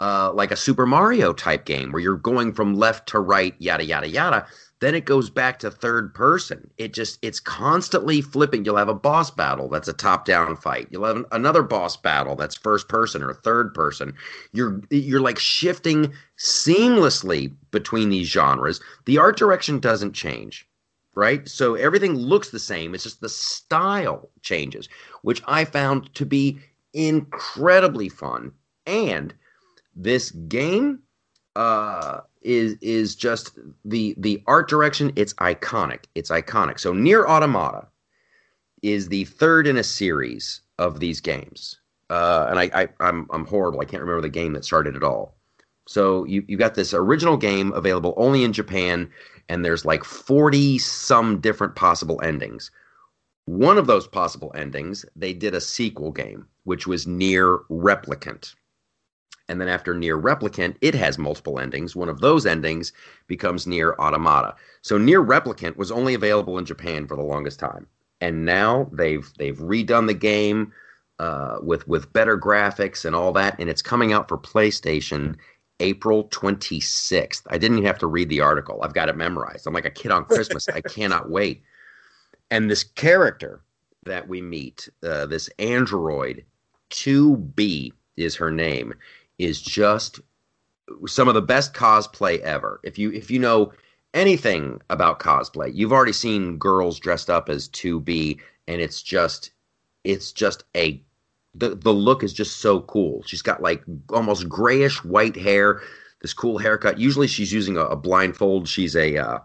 uh, like a Super Mario type game where you're going from left to right, yada yada yada. Then it goes back to third person. It just it's constantly flipping. You'll have a boss battle that's a top down fight. You'll have an- another boss battle that's first person or third person. You're you're like shifting seamlessly between these genres. The art direction doesn't change right? So everything looks the same. It's just the style changes, which I found to be incredibly fun. And this game uh, is is just the the art direction. It's iconic. It's iconic. So NieR Automata is the third in a series of these games. Uh, and I, I I'm I'm horrible. I can't remember the game that started it all. So you you got this original game available only in Japan, and there's like 40 some different possible endings. One of those possible endings, they did a sequel game, which was NieR Replicant. And then after NieR Replicant, it has multiple endings. One of those endings becomes NieR Automata. So NieR Replicant was only available in Japan for the longest time. And now they've they've redone the game uh, with with better graphics and all that, and it's coming out for PlayStation April 26th. I didn't even have to read the article. I've got it memorized. I'm like a kid on Christmas. I cannot wait. And this character that we meet, uh, this android 2B is her name, is just some of the best cosplay ever. If you if you know anything about cosplay, you've already seen girls dressed up as 2B and it's just it's just a the the look is just so cool. She's got like almost grayish white hair, this cool haircut. Usually she's using a, a blindfold. She's a uh,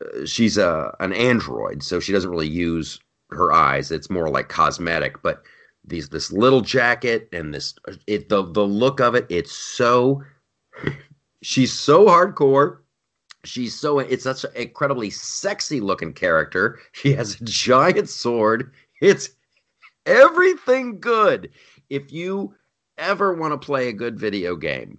uh, she's a an android, so she doesn't really use her eyes. It's more like cosmetic, but these this little jacket and this it the the look of it, it's so she's so hardcore. She's so it's such an incredibly sexy looking character. She has a giant sword. It's everything good. If you ever want to play a good video game,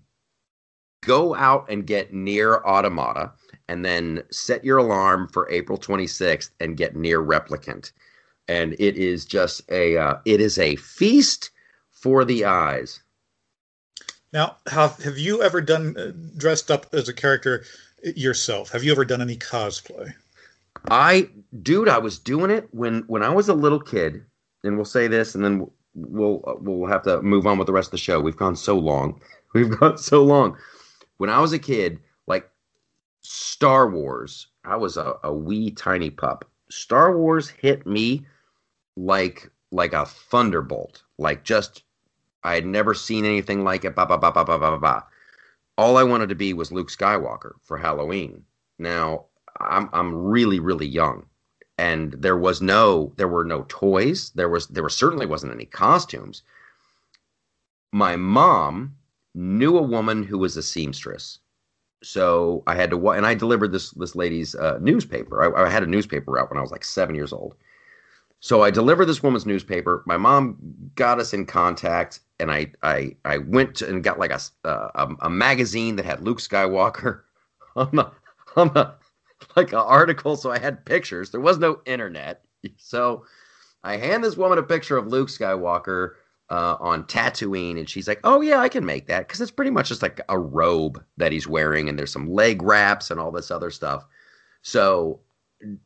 go out and get NieR Automata and then set your alarm for April 26th and get NieR Replicant. And it is just a uh, it is a feast for the eyes. Now, have have you ever done uh, dressed up as a character yourself? Have you ever done any cosplay? I dude, I was doing it when when I was a little kid, and we'll say this, and then we'll we'll have to move on with the rest of the show. We've gone so long. We've gone so long. When I was a kid, like Star Wars, I was a, a wee tiny pup. Star Wars hit me like like a thunderbolt. Like just I had never seen anything like it. Ba ba ba ba ba ba ba. ba. All I wanted to be was Luke Skywalker for Halloween. Now I'm I'm really really young, and there was no there were no toys. There was there was certainly wasn't any costumes. My mom knew a woman who was a seamstress, so I had to and I delivered this this lady's uh, newspaper. I, I had a newspaper route when I was like seven years old. So I delivered this woman's newspaper. My mom got us in contact, and I I I went and got like a, a a magazine that had Luke Skywalker on the on the like an article. So I had pictures. There was no internet, so I hand this woman a picture of Luke Skywalker uh, on Tatooine, and she's like, "Oh yeah, I can make that because it's pretty much just like a robe that he's wearing, and there's some leg wraps and all this other stuff." So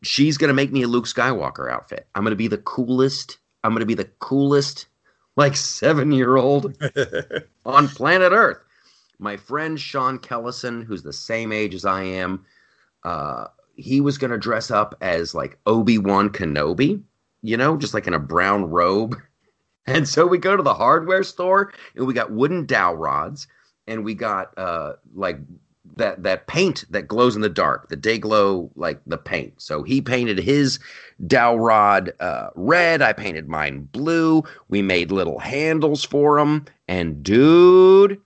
she's gonna make me a Luke Skywalker outfit. I'm gonna be the coolest. I'm gonna be the coolest, like seven year old on planet Earth. My friend Sean Kellison, who's the same age as I am, uh, he was gonna dress up as like Obi Wan Kenobi, you know, just like in a brown robe. And so we go to the hardware store and we got wooden dowel rods and we got uh like that that paint that glows in the dark, the day glow like the paint. So he painted his dowel rod uh, red. I painted mine blue. We made little handles for him. And dude,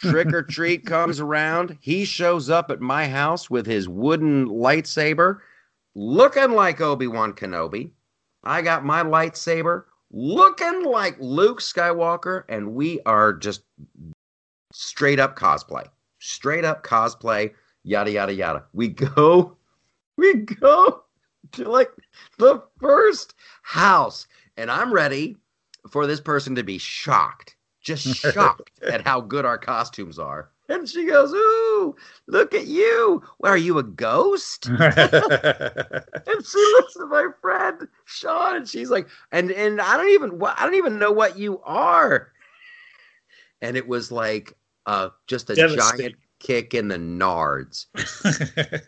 trick or treat comes around. He shows up at my house with his wooden lightsaber, looking like Obi Wan Kenobi. I got my lightsaber looking like Luke Skywalker, and we are just straight up cosplay straight up cosplay yada yada yada. We go, we go to like the first house, and I'm ready for this person to be shocked, just shocked at how good our costumes are. And she goes, "Ooh, look at you! Well, are you a ghost?" and she looks at my friend Sean, and she's like, "And and I don't even I don't even know what you are." And it was like uh, just a giant kick in the nards.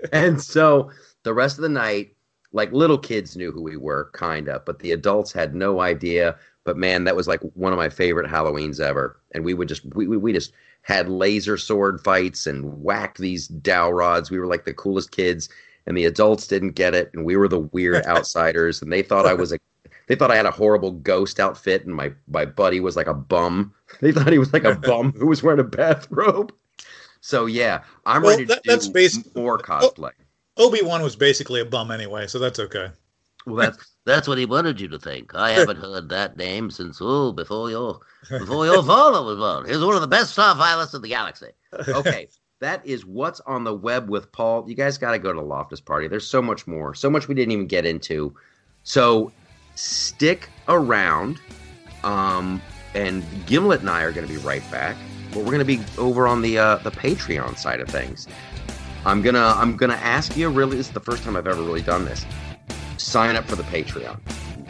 and so the rest of the night, like little kids knew who we were, kind of, but the adults had no idea. But man, that was like one of my favorite Halloweens ever. And we would just we we, we just had laser sword fights and whacked these dowel rods. We were like the coolest kids, and the adults didn't get it, and we were the weird outsiders, and they thought I was a they thought I had a horrible ghost outfit, and my my buddy was like a bum. They thought he was like a bum who was wearing a bathrobe. So yeah, I'm Well, ready to that- that's do basi- more cosplay. Obi Wan was basically a bum anyway, so that's okay. Well, that's That's what he wanted you to think. I haven't heard that name since oh before your before your father was born. He's one of the best star pilots in the galaxy. okay. That is what's on the web with Paul. You guys got to go to the Loftus party. There's so much more, so much we didn't even get into. So stick around. Um, and Gimlet and I are going to be right back. But we're going to be over on the uh, the Patreon side of things. I'm gonna I'm gonna ask you. Really, this is the first time I've ever really done this. Sign up for the Patreon.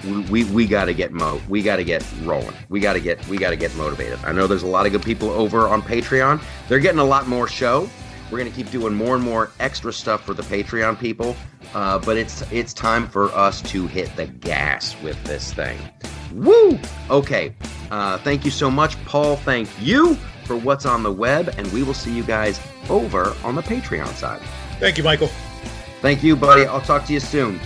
We we, we got to get mo. We got to get rolling. We got to get we got to get motivated. I know there's a lot of good people over on Patreon. They're getting a lot more show. We're gonna keep doing more and more extra stuff for the Patreon people. Uh, but it's it's time for us to hit the gas with this thing. Woo! Okay. Uh, thank you so much, Paul. Thank you for what's on the web, and we will see you guys over on the Patreon side. Thank you, Michael. Thank you, buddy. I'll talk to you soon.